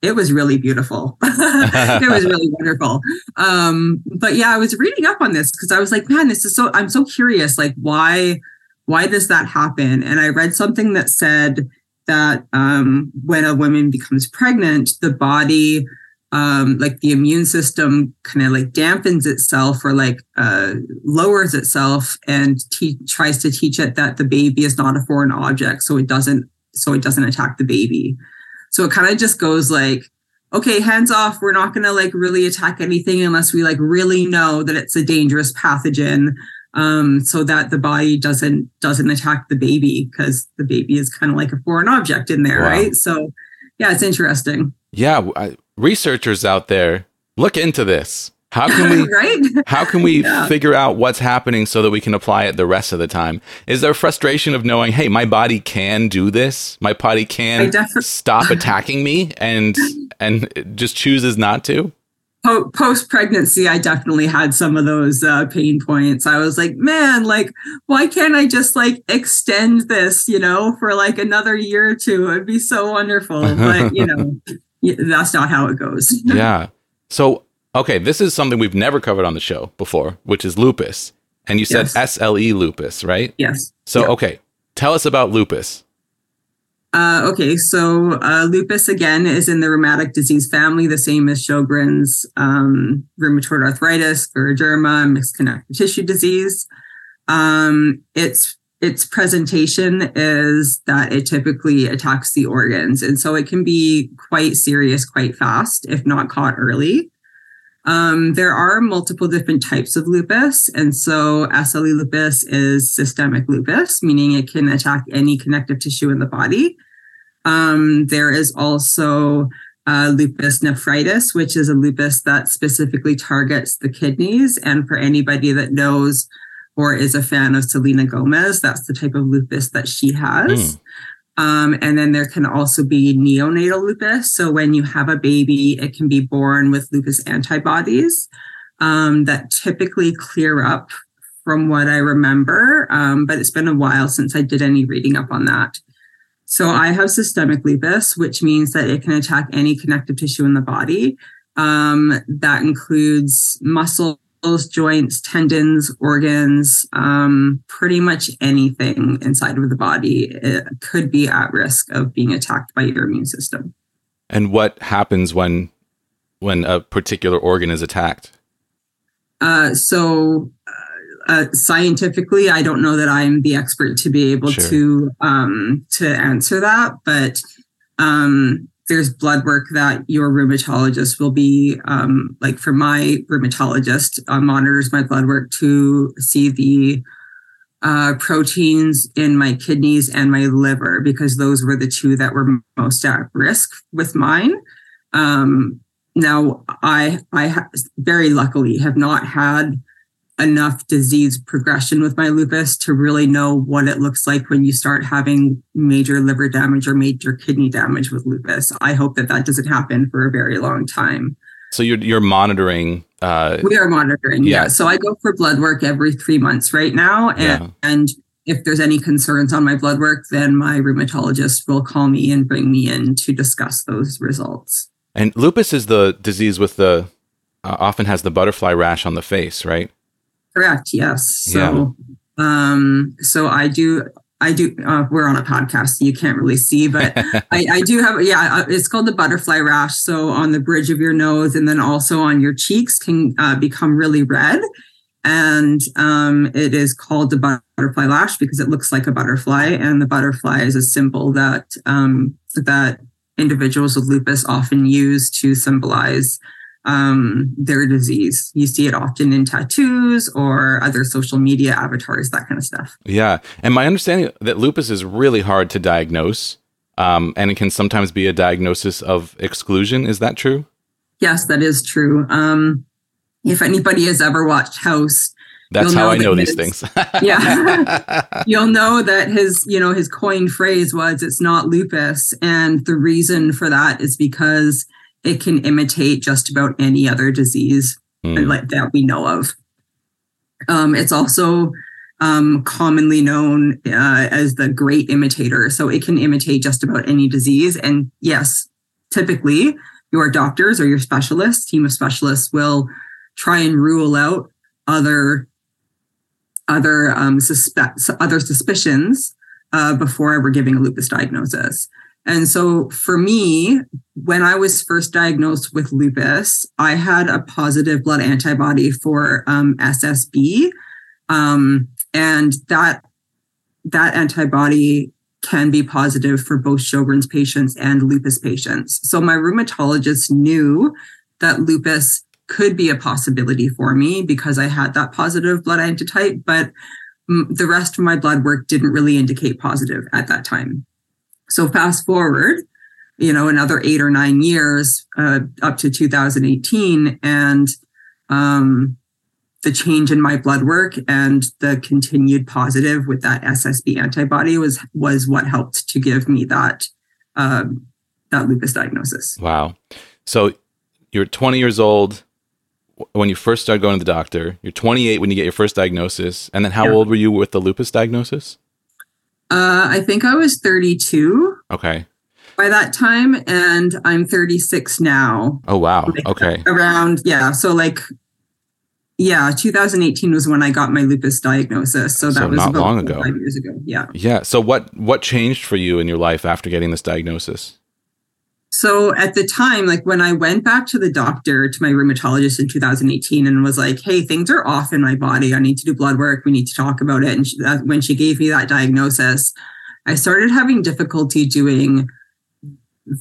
it was really beautiful. it was really wonderful. Um, but yeah, I was reading up on this because I was like, man, this is so. I'm so curious. Like, why? Why does that happen? And I read something that said that um, when a woman becomes pregnant, the body, um, like the immune system, kind of like dampens itself or like uh, lowers itself and te- tries to teach it that the baby is not a foreign object, so it doesn't so it doesn't attack the baby. So it kind of just goes like, okay, hands off. We're not going to like really attack anything unless we like really know that it's a dangerous pathogen. Um, so that the body doesn't doesn't attack the baby because the baby is kind of like a foreign object in there, wow. right? So, yeah, it's interesting. Yeah, I, researchers out there, look into this. How can we right? How can we yeah. figure out what's happening so that we can apply it the rest of the time? Is there frustration of knowing, hey, my body can do this? My body can stop attacking me and and just chooses not to? Post pregnancy, I definitely had some of those uh, pain points. I was like, man, like, why can't I just like extend this, you know, for like another year or two? It'd be so wonderful. But, you know, that's not how it goes. yeah. So Okay, this is something we've never covered on the show before, which is lupus. And you said yes. SLE lupus, right? Yes. So, okay, tell us about lupus. Uh, okay, so uh, lupus again is in the rheumatic disease family, the same as Sjogren's, um, rheumatoid arthritis, scleroderma, mixed connective tissue disease. Um, its its presentation is that it typically attacks the organs, and so it can be quite serious, quite fast if not caught early. Um, there are multiple different types of lupus. And so SLE lupus is systemic lupus, meaning it can attack any connective tissue in the body. Um, there is also uh, lupus nephritis, which is a lupus that specifically targets the kidneys. And for anybody that knows or is a fan of Selena Gomez, that's the type of lupus that she has. Mm. Um, and then there can also be neonatal lupus. So when you have a baby, it can be born with lupus antibodies um, that typically clear up from what I remember. Um, but it's been a while since I did any reading up on that. So I have systemic lupus, which means that it can attack any connective tissue in the body. Um, that includes muscle joints, tendons, organs, um, pretty much anything inside of the body could be at risk of being attacked by your immune system. And what happens when when a particular organ is attacked? Uh, so, uh, uh scientifically, I don't know that I'm the expert to be able sure. to um, to answer that, but um, there's blood work that your rheumatologist will be um, like for my rheumatologist uh, monitors my blood work to see the uh, proteins in my kidneys and my liver because those were the two that were most at risk with mine. Um, now i i ha- very luckily have not had enough disease progression with my lupus to really know what it looks like when you start having major liver damage or major kidney damage with lupus. I hope that that doesn't happen for a very long time. So you're you're monitoring. Uh, we are monitoring. Yeah. yeah. So I go for blood work every three months right now, and, yeah. and if there's any concerns on my blood work, then my rheumatologist will call me and bring me in to discuss those results. And lupus is the disease with the uh, often has the butterfly rash on the face, right? Correct. Yes. So, yeah. um, so I do. I do. Uh, we're on a podcast, so you can't really see, but I, I, do have. Yeah, uh, it's called the butterfly rash. So on the bridge of your nose, and then also on your cheeks, can uh, become really red, and um, it is called the butterfly lash because it looks like a butterfly, and the butterfly is a symbol that um, that individuals with lupus often use to symbolize um, their disease. You see it often in tattoos or other social media avatars, that kind of stuff. Yeah. And my understanding that lupus is really hard to diagnose. Um, and it can sometimes be a diagnosis of exclusion. Is that true? Yes, that is true. Um, if anybody has ever watched House, that's how I know these things. yeah. You'll know that his, you know, his coined phrase was it's not lupus. And the reason for that is because it can imitate just about any other disease mm. that we know of. Um, it's also um, commonly known uh, as the great imitator. So it can imitate just about any disease. And yes, typically your doctors or your specialists, team of specialists will try and rule out other other um, suspect other suspicions uh, before ever giving a lupus diagnosis. And so for me, when I was first diagnosed with lupus, I had a positive blood antibody for um, SSB, um, and that that antibody can be positive for both Sjogren's patients and lupus patients. So my rheumatologist knew that lupus could be a possibility for me because I had that positive blood antitype, but the rest of my blood work didn't really indicate positive at that time. So fast forward, you know, another eight or nine years uh, up to 2018, and um, the change in my blood work and the continued positive with that SSB antibody was was what helped to give me that um, that lupus diagnosis. Wow! So you're 20 years old when you first started going to the doctor. You're 28 when you get your first diagnosis, and then how yeah. old were you with the lupus diagnosis? Uh, I think I was 32. Okay. By that time, and I'm 36 now. Oh wow! Like okay. Around yeah, so like yeah, 2018 was when I got my lupus diagnosis. So that so was not long ago. Five years ago. Yeah. Yeah. So what what changed for you in your life after getting this diagnosis? So at the time, like when I went back to the doctor, to my rheumatologist in 2018, and was like, "Hey, things are off in my body. I need to do blood work. We need to talk about it." And she, that, when she gave me that diagnosis, I started having difficulty doing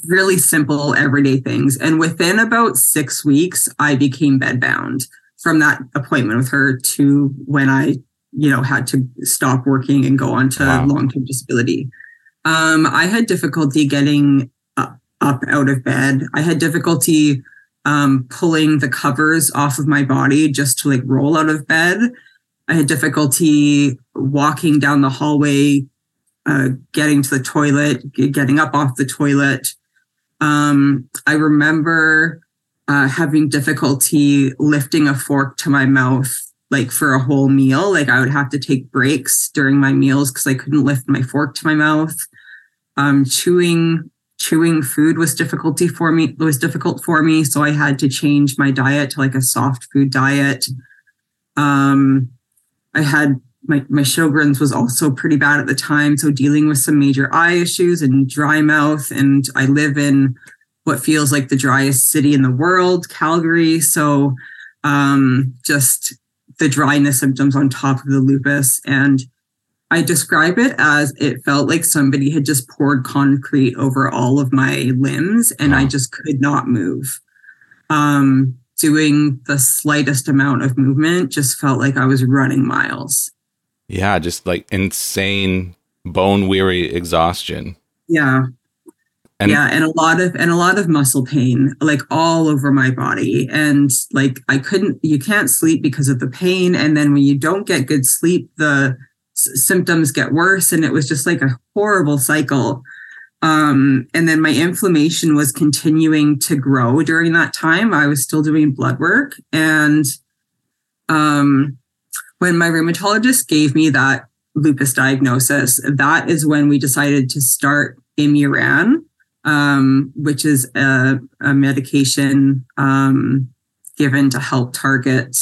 really simple everyday things. And within about six weeks, I became bedbound from that appointment with her to when I, you know, had to stop working and go on to wow. long-term disability. Um, I had difficulty getting up out of bed. I had difficulty um, pulling the covers off of my body just to like roll out of bed. I had difficulty walking down the hallway, uh, getting to the toilet, getting up off the toilet. Um, I remember uh, having difficulty lifting a fork to my mouth, like for a whole meal. Like I would have to take breaks during my meals because I couldn't lift my fork to my mouth. Um, chewing chewing food was difficulty for me It was difficult for me. So i had to change my diet to like a soft food diet. Um i had my my sjogren's was also pretty bad at the time. So dealing with some major eye issues and dry mouth. And i live in what feels like the driest city in the world calgary. So um just the dryness symptoms on top of the lupus. And I describe it as it felt like somebody had just poured concrete over all of my limbs and wow. I just could not move. Um, doing the slightest amount of movement just felt like I was running miles. Yeah, just like insane bone weary exhaustion. Yeah. And yeah, and a lot of and a lot of muscle pain like all over my body and like I couldn't you can't sleep because of the pain and then when you don't get good sleep the symptoms get worse and it was just like a horrible cycle. Um, and then my inflammation was continuing to grow during that time. I was still doing blood work and um, when my rheumatologist gave me that lupus diagnosis that is when we decided to start imuran um, which is a, a medication um, given to help target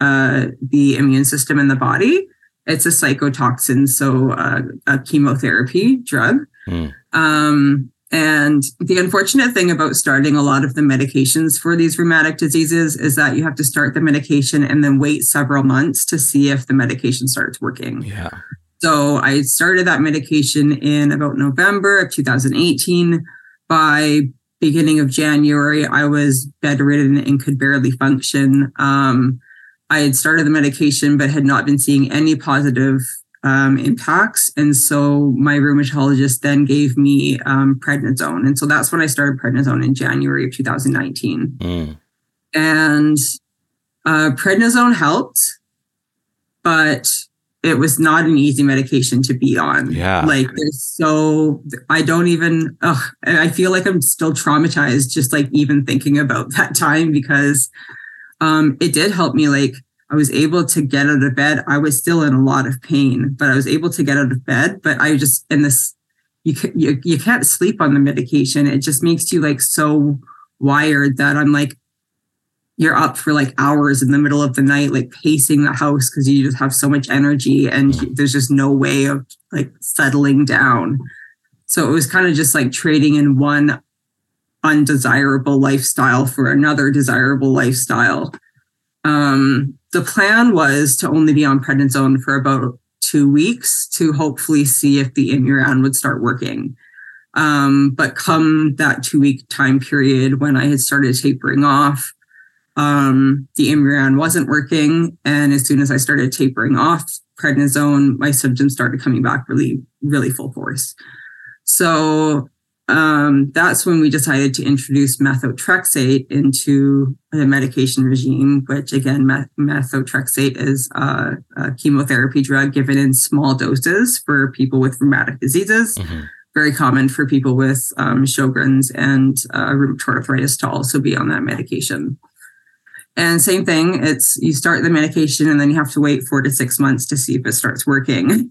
uh, the immune system in the body it's a cytotoxin, so uh, a chemotherapy drug. Mm. Um, and the unfortunate thing about starting a lot of the medications for these rheumatic diseases is that you have to start the medication and then wait several months to see if the medication starts working. Yeah. So I started that medication in about November of 2018. By beginning of January, I was bedridden and could barely function. Um, I had started the medication, but had not been seeing any positive um, impacts. And so my rheumatologist then gave me um, prednisone. And so that's when I started prednisone in January of 2019. Mm. And uh, prednisone helped, but it was not an easy medication to be on. Yeah. Like there's so I don't even ugh, I feel like I'm still traumatized just like even thinking about that time because um, it did help me. Like I was able to get out of bed. I was still in a lot of pain, but I was able to get out of bed. But I just in this, you, you you can't sleep on the medication. It just makes you like so wired that I'm like you're up for like hours in the middle of the night, like pacing the house because you just have so much energy and there's just no way of like settling down. So it was kind of just like trading in one undesirable lifestyle for another desirable lifestyle. Um, the plan was to only be on prednisone for about two weeks to hopefully see if the Imuran would start working. Um, but come that two week time period when I had started tapering off, um, the Imuran wasn't working. And as soon as I started tapering off prednisone, my symptoms started coming back really, really full force. So um, that's when we decided to introduce methotrexate into the medication regime, which again, meth- methotrexate is a, a, chemotherapy drug given in small doses for people with rheumatic diseases. Mm-hmm. Very common for people with um, Sjogren's and uh, rheumatoid arthritis to also be on that medication. And same thing, it's you start the medication and then you have to wait four to six months to see if it starts working.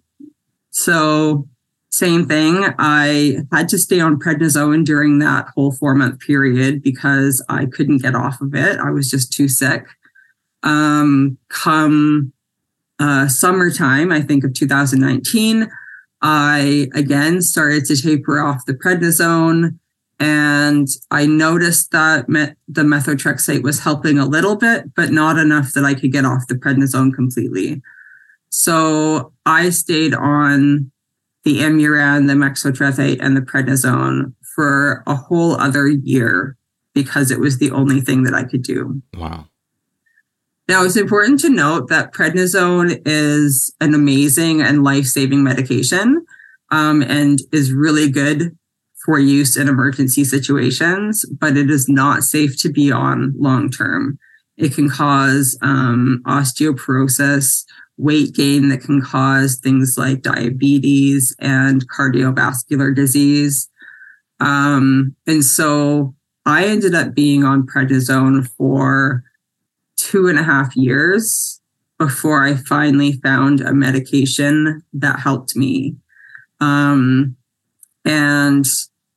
So, same thing, I had to stay on prednisone during that whole four month period because I couldn't get off of it. I was just too sick. Um, come uh, summertime, I think of 2019, I again started to taper off the prednisone and I noticed that met, the methotrexate was helping a little bit, but not enough that I could get off the prednisone completely. So I stayed on the Imuran, the methotrexate, and the prednisone for a whole other year because it was the only thing that I could do. Wow. Now, it's important to note that prednisone is an amazing and life saving medication um, and is really good for use in emergency situations, but it is not safe to be on long term. It can cause um, osteoporosis, weight gain that can cause things like diabetes and cardiovascular disease. Um, and so I ended up being on prednisone for two and a half years before I finally found a medication that helped me. Um, and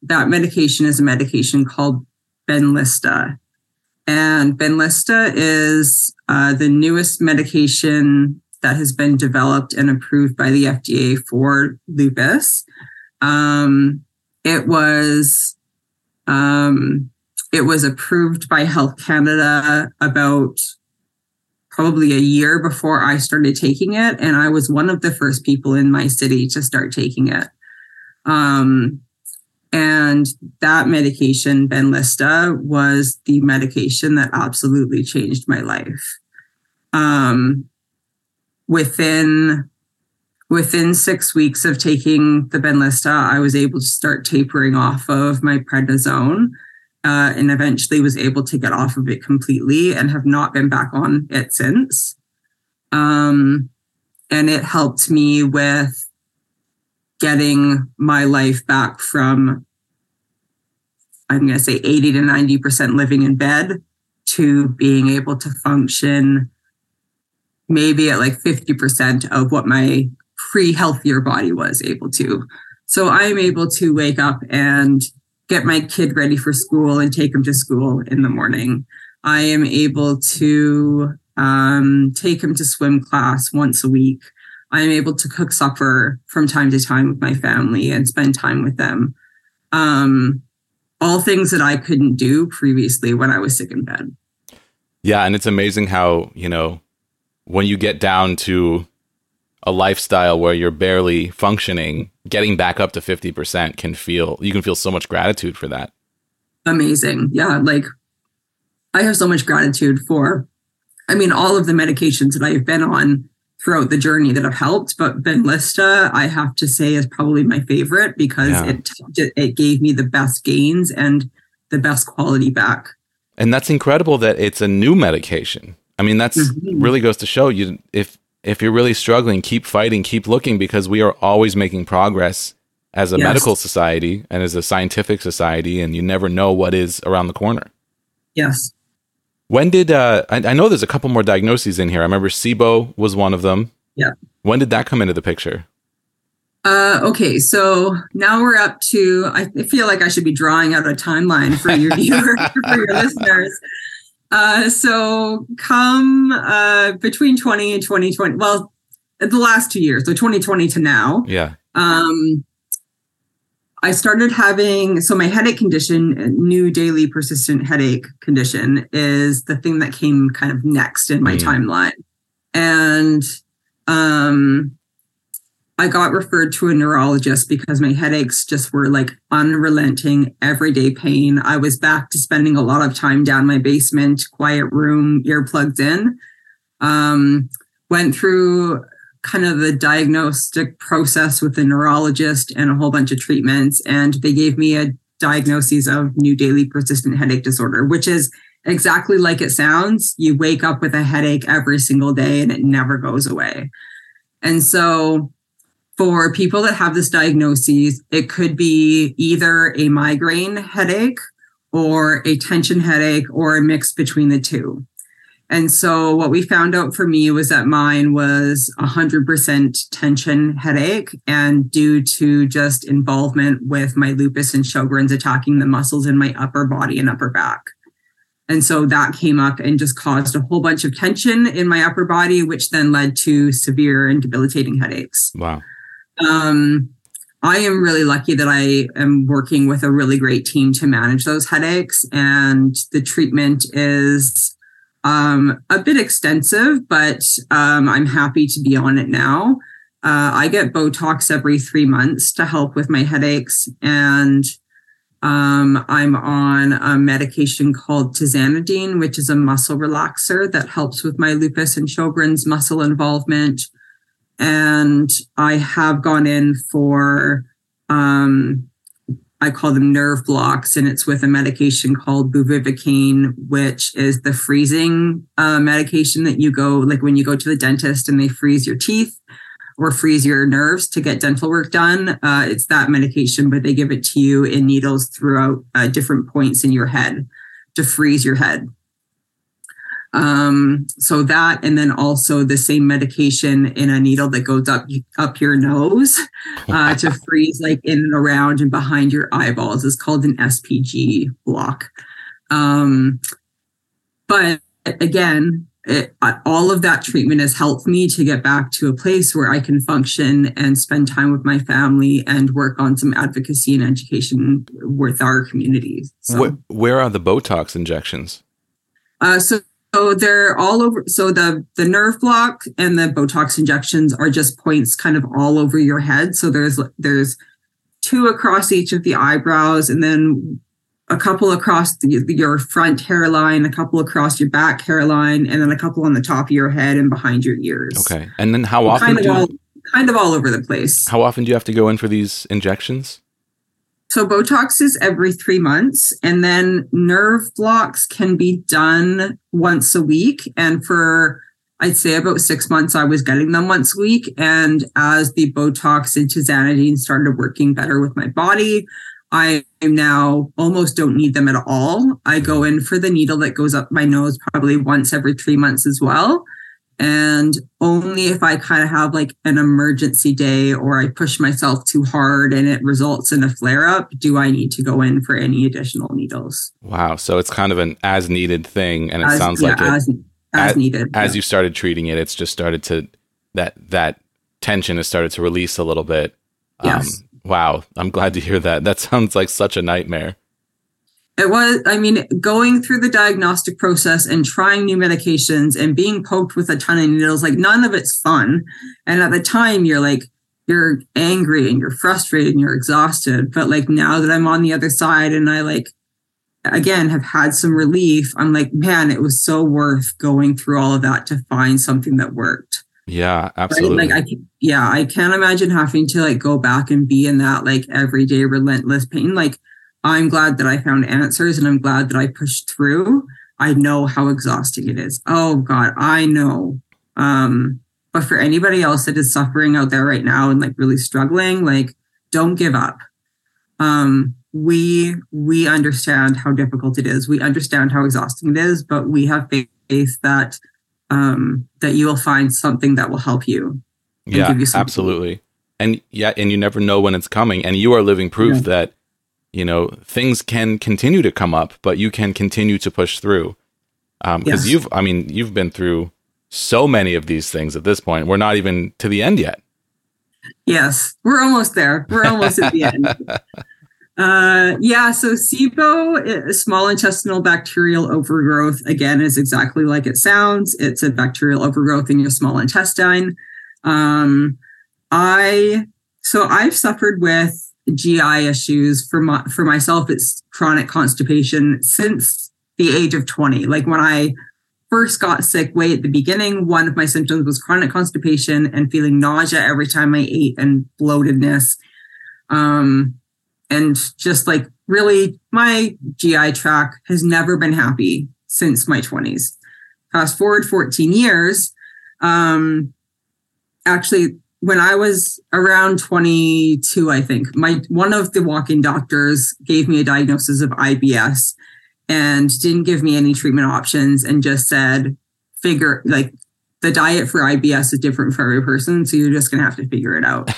that medication is a medication called Benlysta. And Benlysta is uh, the newest medication that has been developed and approved by the FDA for lupus. Um, it was um, it was approved by Health Canada about probably a year before I started taking it, and I was one of the first people in my city to start taking it. Um, and that medication, Benlysta, was the medication that absolutely changed my life. Um, within within six weeks of taking the Benlysta, I was able to start tapering off of my prednisone, uh, and eventually was able to get off of it completely, and have not been back on it since. Um, and it helped me with getting my life back from, I'm going to say 80 to 90% living in bed to being able to function maybe at like 50% of what my pre healthier body was able to. So I'm able to wake up and get my kid ready for school and take him to school in the morning. I am able to um, take him to swim class once a week. I'm able to cook supper from time to time with my family and spend time with them. Um, all things that I couldn't do previously when I was sick in bed. Yeah, and it's amazing how, you know, when you get down to a lifestyle where you're barely functioning, getting back up to 50% can feel, you can feel so much gratitude for that. Amazing. Yeah. Like I have so much gratitude for, I mean, all of the medications that I've been on throughout the journey that have helped. But Benlysta, I have to say, is probably my favorite because yeah. it it gave me the best gains and the best quality back. And that's incredible that it's a new medication. I mean, that's mm-hmm. really goes to show you if if you're really struggling, keep fighting, keep looking because we are always making progress as a yes. medical society and as a scientific society, and you never know what is around the corner. Yes. When did uh, I, I know there's a couple more diagnoses in here. I remember SIBO was one of them. Yeah. When did that come into the picture? Uh, okay, so now we're up to. I feel like I should be drawing out a timeline for your viewer, for your listeners. Uh, so come uh, between 20 and 2020. Well, the last two years, so 2020 to now. Yeah. Um, I started having so my headache condition, new daily persistent headache condition, is the thing that came kind of next in my Mm. timeline, and um, I got referred to a neurologist because my headaches just were like unrelenting, everyday pain. I was back to spending a lot of time down my basement, quiet room, earplugs in. Um, went through kind of the diagnostic process with the neurologist and a whole bunch of treatments, and they gave me a diagnosis of new daily persistent headache disorder, which is exactly like it sounds. You wake up with a headache every single day and it never goes away. And so for people that have this diagnosis, it could be either a migraine headache or a tension headache or a mix between the two. And so what we found out for me was that mine was 100% tension headache and due to just involvement with my lupus and Sjogren's attacking the muscles in my upper body and upper back. And so that came up and just caused a whole bunch of tension in my upper body, which then led to severe and debilitating headaches. Wow. Um, I am really lucky that I am working with a really great team to manage those headaches, and the treatment is um, a bit extensive, but um, I'm happy to be on it now. Uh, I get Botox every three months to help with my headaches, and um, I'm on a medication called tizanidine, which is a muscle relaxer that helps with my lupus and Sjogren's muscle involvement and I have gone in for um, I call them nerve blocks, and it's with a medication called bupivacaine, which is the freezing uh, medication that you go like when you go to the dentist and they freeze your teeth or freeze your nerves to get dental work done. Uh, it's that medication, but they give it to you in needles throughout uh, different points in your head to freeze your head. Um, so that, and then also the same medication in a needle that goes up up your nose uh, to freeze like in and around and behind your eyeballs is called an SPG block. Um, but again, it, all of that treatment has helped me to get back to a place where I can function and spend time with my family and work on some advocacy and education with our communities. So. Wh- where are the Botox injections? Uh, so so they're all over. So the the nerve block and the Botox injections are just points kind of all over your head. So there's there's two across each of the eyebrows, and then a couple across the, your front hairline, a couple across your back hairline, and then a couple on the top of your head and behind your ears. Okay, and then how often kind of do all kind of all over the place. how often do you have to go in for these injections? So Botox is every three months, and then nerve blocks can be done once a week. And for I'd say about six months, I was getting them once a week. And as the Botox and tizanidine started working better with my body, I now almost don't need them at all. I go in for the needle that goes up my nose probably once every three months as well. And only if I kind of have like an emergency day or I push myself too hard and it results in a flare up, do I need to go in for any additional needles? Wow, so it's kind of an as needed thing, and it As- sounds yeah, like it, as, as as- needed. as yeah. you started treating it, it's just started to that that tension has started to release a little bit. Um, yes. wow, I'm glad to hear that. That sounds like such a nightmare. It was, I mean, going through the diagnostic process and trying new medications and being poked with a ton of needles, like none of it's fun. And at the time, you're like, you're angry and you're frustrated and you're exhausted. But like now that I'm on the other side and I like, again, have had some relief, I'm like, man, it was so worth going through all of that to find something that worked. Yeah, Right? absolutely. Like I yeah, I can't imagine having to like go back and be in that like everyday relentless pain. Like I'm glad that I found answers and I'm glad that I pushed through. I know how exhausting it is. Oh God, I know. Um, but for anybody else that is suffering out there right now and like really struggling, like don't give up. Um, we we understand how difficult it is. We understand how exhausting it is, but we have faith that um, that you will find something that will help you. yeah, give you absolutely. and yeah, and you never know when it's coming. And you are living proof Yeah. that you know things can continue to come up, but you can continue to push through. Because Yes. you've, I mean, you've been through so many of these things at this point. We're not even to the end yet. Yes, we're almost there. We're almost at the end. Uh, yeah, so SIBO, small intestinal bacterial overgrowth, again, is exactly like it sounds. It's a bacterial overgrowth in your small intestine. Um, I so I've suffered with GI issues for my for myself. It's chronic constipation since the age of twenty. Like when I first got sick way at the beginning, one of my symptoms was chronic constipation and feeling nausea every time I ate and bloatedness. Um, and just like really, my GI tract has never been happy since my 20s. Fast forward 14 years. Um, actually, when I was around 22, I think my one of the walk-in doctors gave me a diagnosis of IBS and didn't give me any treatment options and just said, figure like the diet for IBS is different for every person. So you're just going to have to figure it out.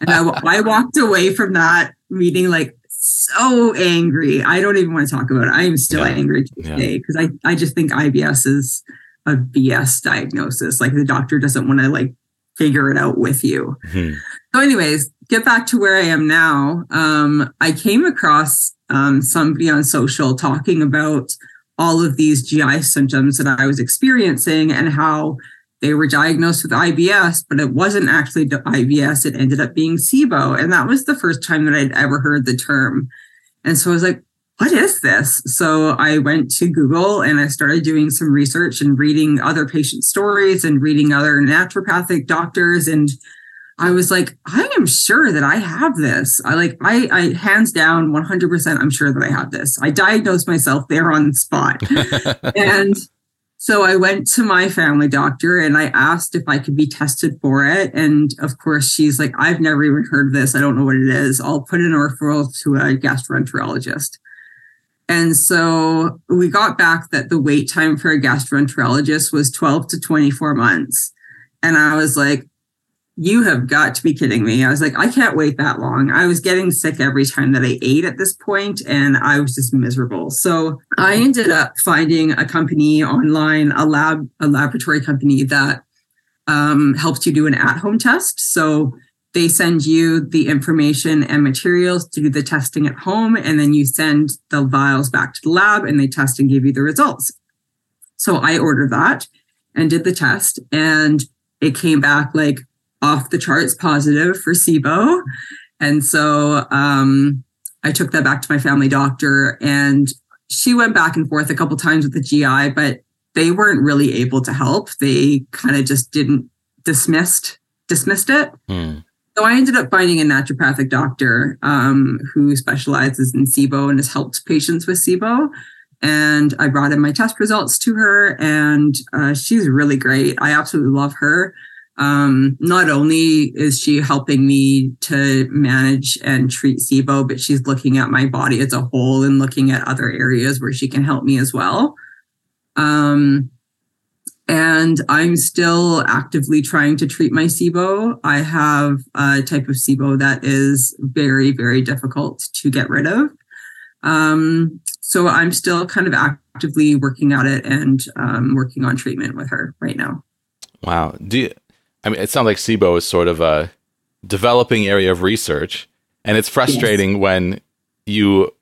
and I, I walked away from that meeting like so angry. I don't even want to talk about it. I am still Yeah. angry today because I, I just think IBS is a BS diagnosis. Like the doctor doesn't want to like figure it out with you. Hmm. So, anyways, get back to where I am now. Um, I came across um, somebody on social talking about all of these GI symptoms that I was experiencing and how they were diagnosed with IBS, but it wasn't actually the IBS. It ended up being SIBO. And that was the first time that I'd ever heard the term. And so I was like, what is this? So I went to Google and I started doing some research and reading other patient stories and reading other naturopathic doctors. And I was like, I am sure that I have this. I like, I, I hands down 100%, I'm sure that I have this. I diagnosed myself there on the spot. and so I went to my family doctor and I asked if I could be tested for it. And of course, she's like, I've never even heard of this. I don't know what it is. I'll put in a referral to a gastroenterologist. And so we got back that the wait time for a gastroenterologist was 12 to 24 months. And I was like, you have got to be kidding me. I was like, I can't wait that long. I was getting sick every time that I ate at this point, and I was just miserable. So I ended up finding a company online, a lab, a laboratory company that um, helps you do an at-home test. So they send you the information and materials to do the testing at home, and then you send the vials back to the lab, and they test and give you the results. So I ordered that and did the test, and it came back like off the charts positive for SIBO. And so um, I took that back to my family doctor, and she went back and forth a couple times with the GI, but they weren't really able to help. They kind of just didn't dismissed dismissed it. Hmm. So I ended up finding a naturopathic doctor um, who specializes in SIBO and has helped patients with SIBO. And I brought in my test results to her, and uh, she's really great. I absolutely love her. Um, not only is she helping me to manage and treat SIBO, but she's looking at my body as a whole and looking at other areas where she can help me as well. Um, and I'm still actively trying to treat my SIBO. I have a type of SIBO that is very, very difficult to get rid of. Um, so I'm still kind of actively working at it and um, working on treatment with her right now. Wow. Do you, I mean, it sounds like SIBO is sort of a developing area of research, and it's frustrating when you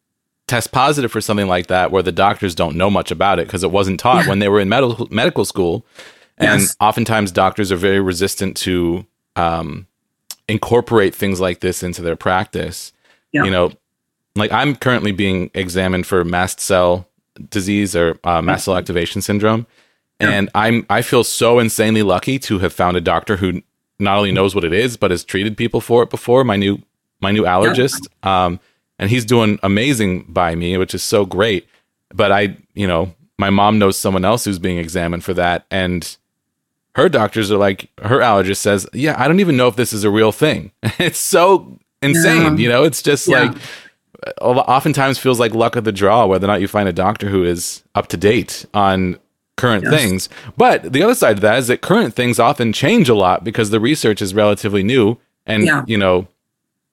test positive for something like that where the doctors don't know much about it because it wasn't taught Yeah. when they were in medical medical school, and Yes. oftentimes doctors are very resistant to um, incorporate things like this into their practice. Yeah. You know, like I'm currently being examined for mast cell disease or uh, mast cell activation syndrome Yeah. and i'm i feel so insanely lucky to have found a doctor who not only knows what it is but has treated people for it before my new my new allergist um and he's doing amazing by me which is so great but i you know my mom knows someone else who's being examined for that and her doctors are like her allergist says yeah i don't even know if this is a real thing it's so insane Yeah. you know it's just Yeah. like oftentimes feels like luck of the draw whether or not you find a doctor who is up to date on current Yes. things. But the other side of that is that current things often change a lot because the research is relatively new And Yeah. you know,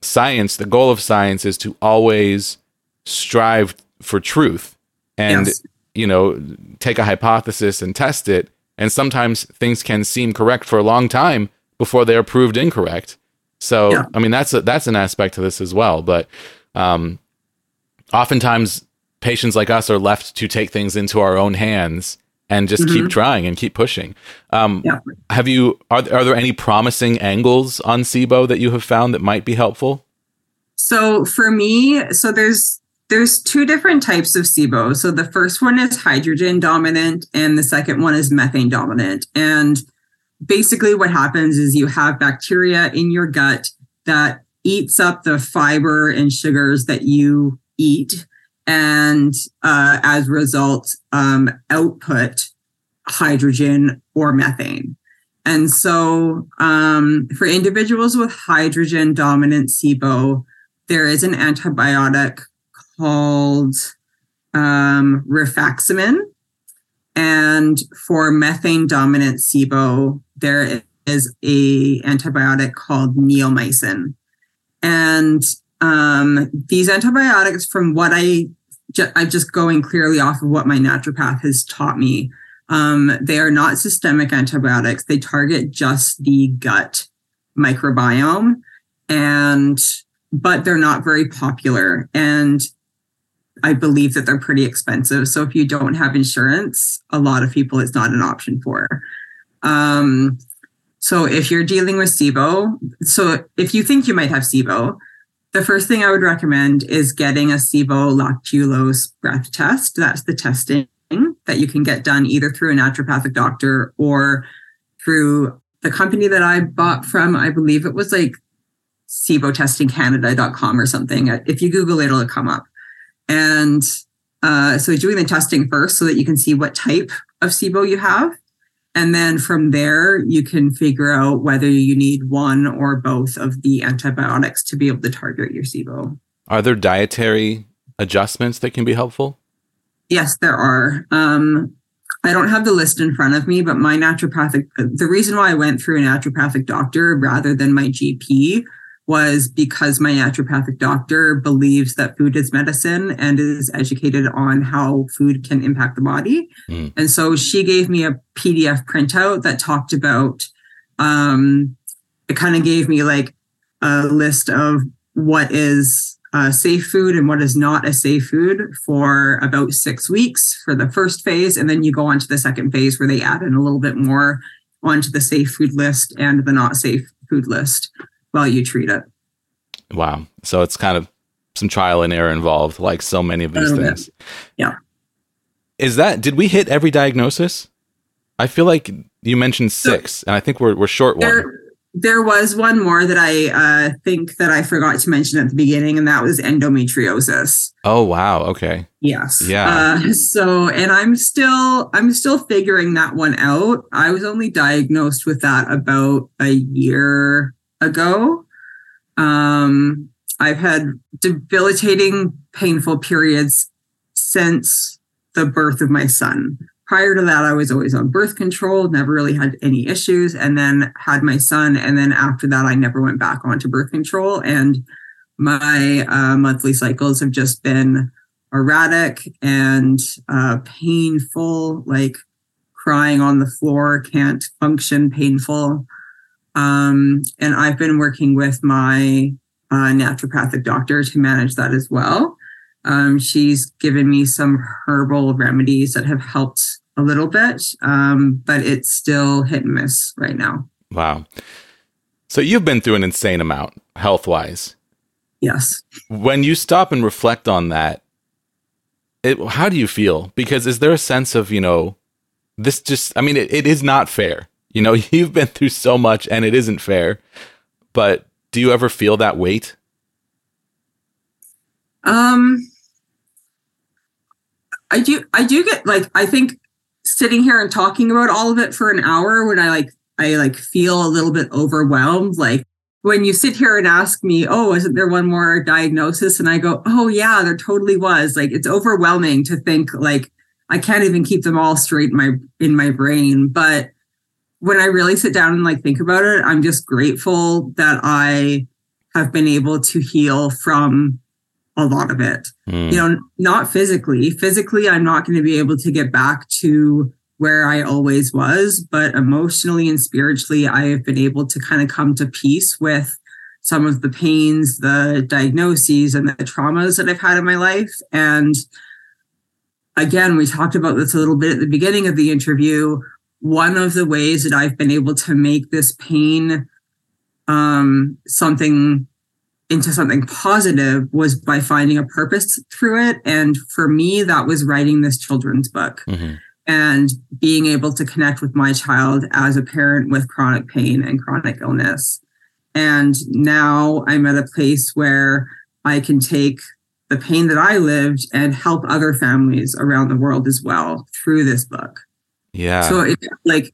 science, the goal of science is to always strive for truth and Yes. you know, take a hypothesis and test it. And sometimes things can seem correct for a long time before they are proved incorrect. So, Yeah. I mean, that's a, that's an aspect to this as well. But um, oftentimes, patients like us are left to take things into our own hands and just keep trying and keep pushing. Um, Mm-hmm. Yeah. Have you are are there any promising angles on SIBO that you have found that might be helpful? So for me, so there's there's two different types of SIBO. So the first one is hydrogen dominant, and the second one is methane dominant. And basically, what happens is you have bacteria in your gut that eats up the fiber and sugars that you eat, and uh, as a result, um, output hydrogen or methane. And so, um, for individuals with hydrogen dominant SIBO, there is an antibiotic called um, rifaximin. And for methane dominant SIBO, there is a antibiotic called neomycin. And um, these antibiotics, from what I, I'm just going clearly off of what my naturopath has taught me, um, they are not systemic antibiotics. They target just the gut microbiome, and but they're not very popular. And I believe that they're pretty expensive. So if you don't have insurance, a lot of people it's not an option for. Um, so if you're dealing with SIBO, so if you think you might have SIBO, the first thing I would recommend is getting a SIBO lactulose breath test. That's the testing that you can get done either through a naturopathic doctor or through the company that I bought from. I believe it was like SIBOtestingcanada.com or something. If you Google it, it'll come up. And uh, so doing the testing first so that you can see what type of SIBO you have. And then from there, you can figure out whether you need one or both of the antibiotics to be able to target your SIBO. Are there dietary adjustments that can be helpful? Yes, there are. Um, I don't have the list in front of me, but my naturopathic, the reason why I went through a naturopathic doctor rather than my GP was because my naturopathic doctor believes that food is medicine and is educated on how food can impact the body. Mm. And so she gave me a PDF printout that talked about, um, it kind of gave me like a list of what is uh, safe food and what is not a safe food for about six weeks for the first phase. And then you go on to the second phase where they add in a little bit more onto the safe food list and the not safe food list while you treat it. Wow. So it's kind of some trial and error involved, like so many of these little bit. things. Yeah. Is that did we hit every diagnosis? I feel like you mentioned six, and I think we're we're short one. There, there was one more that I uh, think that I forgot to mention at the beginning, and that was endometriosis. Oh wow. Okay. Yes. Yeah. Uh, so, and I'm still, I'm still figuring that one out. I was only diagnosed with that about a year ago. Um, I've had debilitating, painful periods since the birth of my son. Prior to that, I was always on birth control, never really had any issues, and then had my son. And then after that, I never went back onto birth control. And my uh, monthly cycles have just been erratic and uh, painful, like crying on the floor, can't function, painful. Um, and I've been working with my uh, naturopathic doctor to manage that as well. Um, she's given me some herbal remedies that have helped a little bit, um, but it's still hit and miss right now. Wow. So you've been through an insane amount health wise. Yes. When you stop and reflect on that, it, how do you feel? Because is there a sense of, you know, this just, I mean, it, it is not fair. You know, you've been through so much and it isn't fair. But do you ever feel that weight? Um, I do. I do get like I think sitting here and talking about all of it for an hour when I like I like feel a little bit overwhelmed. Like when you sit here and ask me, "Oh, isn't there one more diagnosis?" and I go, "Oh yeah, there totally was." Like it's overwhelming to think like I can't even keep them all straight in my in my brain, but when I really sit down and like think about it, I'm just grateful that I have been able to heal from a lot of it. Mm. You know, not physically. Physically, I'm not going to be able to get back to where I always was, but emotionally and spiritually, I have been able to kind of come to peace with some of the pains, the diagnoses, and the traumas that I've had in my life. And again, we talked about this a little bit at the beginning of the interview. One of the ways that I've been able to make this pain um, something into something positive was by finding a purpose through it. And for me, that was writing this children's book Mhm. and being able to connect with my child as a parent with chronic pain and chronic illness. And now I'm at a place where I can take the pain that I lived and help other families around the world as well through this book. Yeah. So it like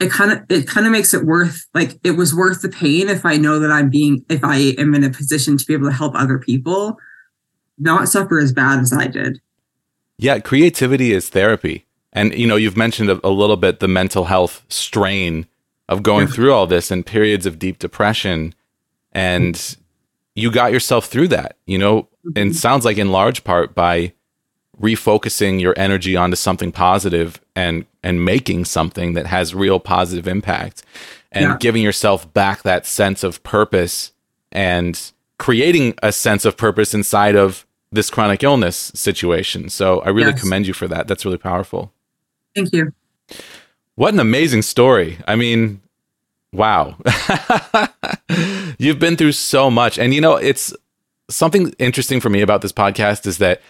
it kind of it kind of makes it worth like it was worth the pain if I know that I'm being if I am in a position to be able to help other people not suffer as bad as I did. Yeah, creativity is therapy. And you know, you've mentioned a, a little bit the mental health strain of going Yeah. through all this and periods of deep depression and you got yourself through that, you know, and mm-hmm. sounds like in large part by refocusing your energy onto something positive and and making something that has real positive impact and Yeah. giving yourself back that sense of purpose and creating a sense of purpose inside of this chronic illness situation. So I really Yes. commend you for that. That's really powerful. Thank you. What an amazing story. I mean, wow. You've been through so much. And you know, it's something interesting for me about this podcast is that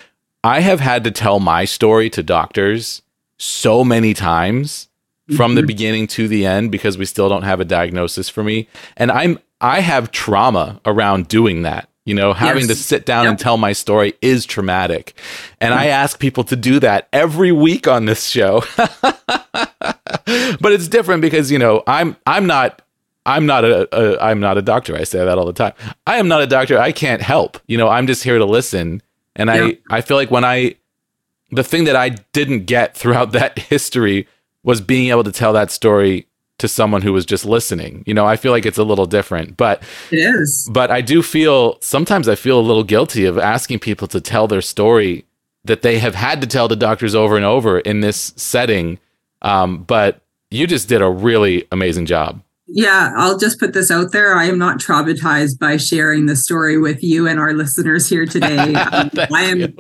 I have had to tell my story to doctors so many times from the mm-hmm. beginning to the end because we still don't have a diagnosis for me. And I'm I have trauma around doing that. You know, having to sit down and tell my story is traumatic. And I mm-hmm. ask people to do that every week on this show. but it's different because, you know, I'm I'm not I'm not a, a I'm not a doctor. I say that all the time. I am not a doctor. I can't help. You know, I'm just here to listen. And Yeah. I I feel like when I the thing that I didn't get throughout that history was being able to tell that story to someone who was just listening. You know, I feel like it's a little different, but It is. but I do feel sometimes I feel a little guilty of asking people to tell their story that they have had to tell to doctors over and over in this setting. Um, but you just did a really amazing job. Yeah, I'll just put this out there. I am not traumatized by sharing the story with you and our listeners here today. Um, I am you.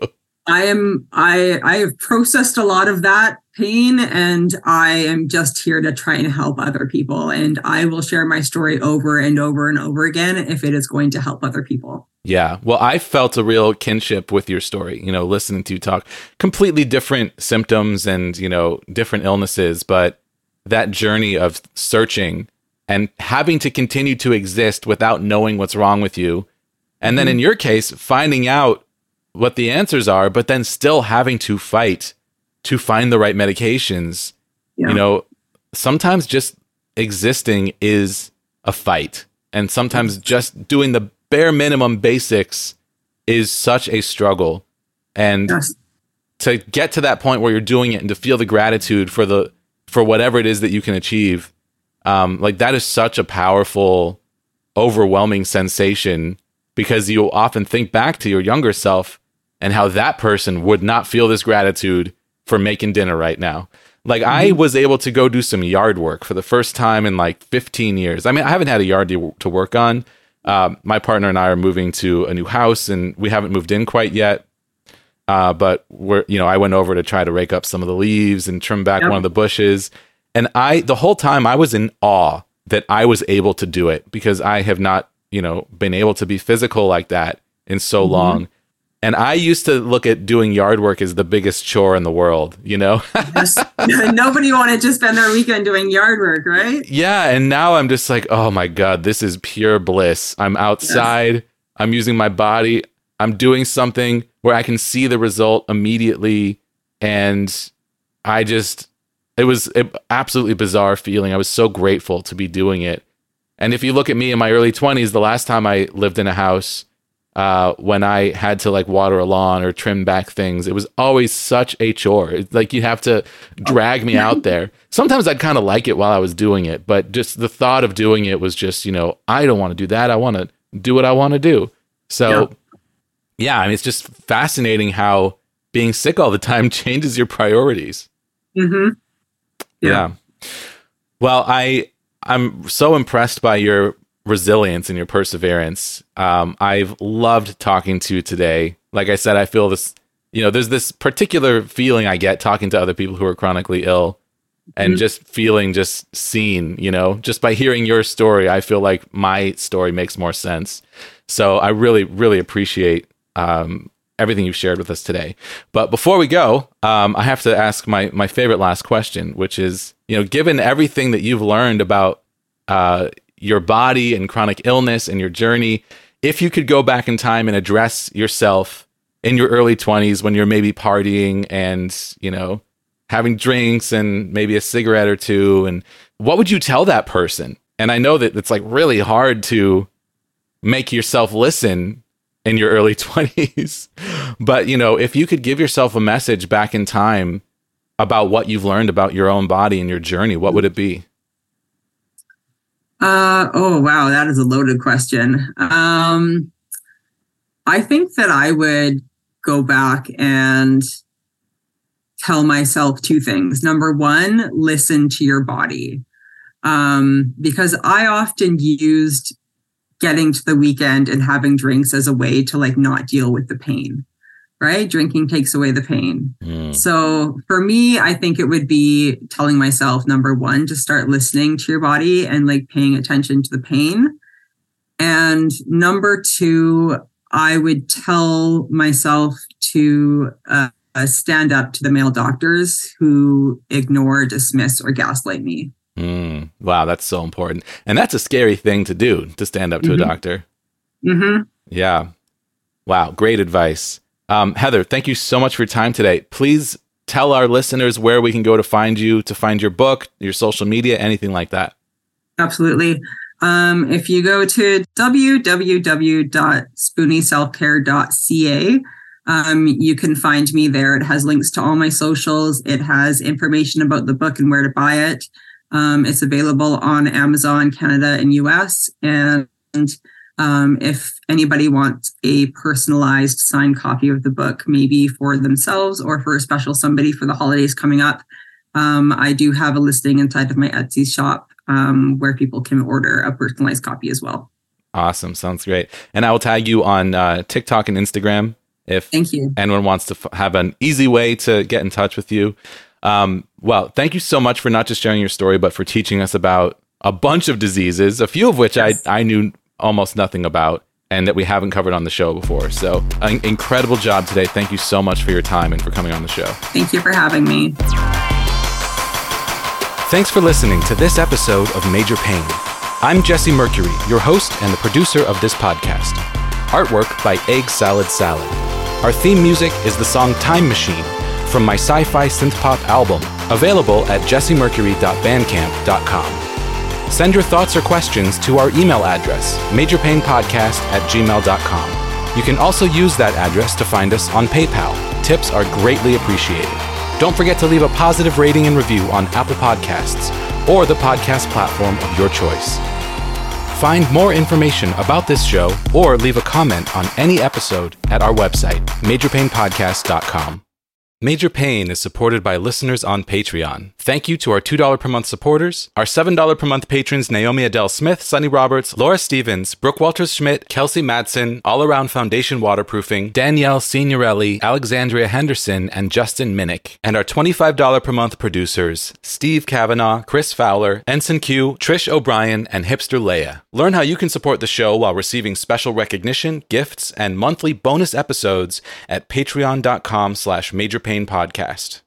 I am I I have processed a lot of that pain and I am just here to try and help other people and I will share my story over and over and over again if it is going to help other people. Yeah. Well, I felt a real kinship with your story, you know, listening to you talk. Completely different symptoms and, you know, different illnesses, but that journey of searching and having to continue to exist without knowing what's wrong with you. And then in mm-hmm. your case, finding out what the answers are, but then still having to fight to find the right medications. Yeah. You know, sometimes just existing is a fight. And sometimes mm-hmm. just doing the bare minimum basics is such a struggle. And Yes. to get to that point where you're doing it and to feel the gratitude for the for whatever it is that you can achieve um like that is such a powerful overwhelming sensation because you often think back to your younger self and how that person would not feel this gratitude for making dinner right now. Like i was able to go do some yard work for the first time in like 15 years. I mean i haven't had a yard to, to work on. Um, my partner and i are moving to a new house and we haven't moved in quite yet. Uh, but we're you know I went over to try to rake up some of the leaves and trim back Yep. one of the bushes, and I the whole time I was in awe that I was able to do it because I have not you know been able to be physical like that in so Mm-hmm. long. And I used to look at doing yard work as the biggest chore in the world, you know? Yes. Nobody wanted to spend their weekend doing yard work, right? yeah. And now I'm just like, oh my God, this is pure bliss. I'm outside, I'm using my body, I'm doing something where I can see the result immediately. And I just, it was an absolutely bizarre feeling. I was so grateful to be doing it. And if you look at me in my early 20s, the last time I lived in a house, uh, when I had to like water a lawn or trim back things. It was always such a chore. It's like you have to drag me out there. Sometimes I'd kind of like it while I was doing it, but just the thought of doing it was just, you know, I don't want to do that. I want to do what I want to do. So, yeah. yeah, I mean, it's just fascinating how being sick all the time changes your priorities. Mm-hmm. Yeah. yeah. Well, I I'm so impressed by your resilience and your perseverance. Um, I've loved talking to you today. Like I said, I feel this, you know, there's this particular feeling I get talking to other people who are chronically ill and mm-hmm. just feeling just seen, you know, just by hearing your story, I feel like my story makes more sense. So I really, really appreciate um, everything you've shared with us today. But before we go, um, I have to ask my my favorite last question, which is, you know, given everything that you've learned about uh, your body and chronic illness and your journey, if you could go back in time and address yourself in your early 20s when you're maybe partying and, you know, having drinks and maybe a cigarette or two and what would you tell that person? And I know that it's like really hard to make yourself listen in your early 20s. But, you know, if you could give yourself a message back in time about what you've learned about your own body and your journey, what would it be? Uh, oh, wow. That is a loaded question. Um, I think that I would go back and tell myself two things. Number one, listen to your body. Um, because I often used getting to the weekend and having drinks as a way to like not deal with the pain right? Drinking takes away the pain. Mm. so for me i think it would be telling myself number one to start listening to your body and like paying attention to the pain. And number two i would tell myself to uh, stand up to the male doctors who ignore dismiss or gaslight me. Mm, wow, that's so important. And that's a scary thing to do to stand up to mm-hmm. a doctor. Mm-hmm. Yeah. Wow, great advice. Um, Heather, thank you so much for your time today. Please tell our listeners where we can go to find you, to find your book, your social media, anything like that. Absolutely. Um, if you go to www.spoonyselfcare.ca, um, you can find me there. It has links to all my socials. It has information about the book and where to buy it. Um, it's available on Amazon Canada and US. And um, if anybody wants a personalized signed copy of the book, maybe for themselves or for a special somebody for the holidays coming up, um, I do have a listing inside of my Etsy shop um, where people can order a personalized copy as well. Awesome. Sounds great. And I will tag you on uh, TikTok and Instagram if Thank you. anyone wants to f- have an easy way to get in touch with you. Um, well, thank you so much for not just sharing your story, but for teaching us about a bunch of diseases, a few of which yes. I, I knew almost nothing about and that we haven't covered on the show before. So, an incredible job today. Thank you so much for your time and for coming on the show. Thank you for having me. Thanks for listening to this episode of Major Pain. I'm Jesse Mercury, your host and the producer of this podcast. Artwork by Egg Salad Salad. Our theme music is the song Time Machine from my sci fi synth pop album, available at jessemercury.bandcamp.com. Send your thoughts or questions to our email address, majorpainpodcast at gmail.com. You can also use that address to find us on PayPal. Tips are greatly appreciated. Don't forget to leave a positive rating and review on Apple Podcasts or the podcast platform of your choice. Find more information about this show or leave a comment on any episode at our website, majorpainpodcast.com. Major Pain is supported by listeners on Patreon. Thank you to our $2 per month supporters, our $7 per month patrons Naomi Adele Smith, Sunny Roberts, Laura Stevens, Brooke Walters Schmidt, Kelsey Madsen, All Around Foundation Waterproofing, Danielle Signorelli, Alexandria Henderson, and Justin Minnick. And our $25 per month producers Steve Kavanaugh, Chris Fowler, Ensign Q, Trish O'Brien, and Hipster Leia. Learn how you can support the show while receiving special recognition, gifts, and monthly bonus episodes at patreon.com slash majorpain Pain Podcast.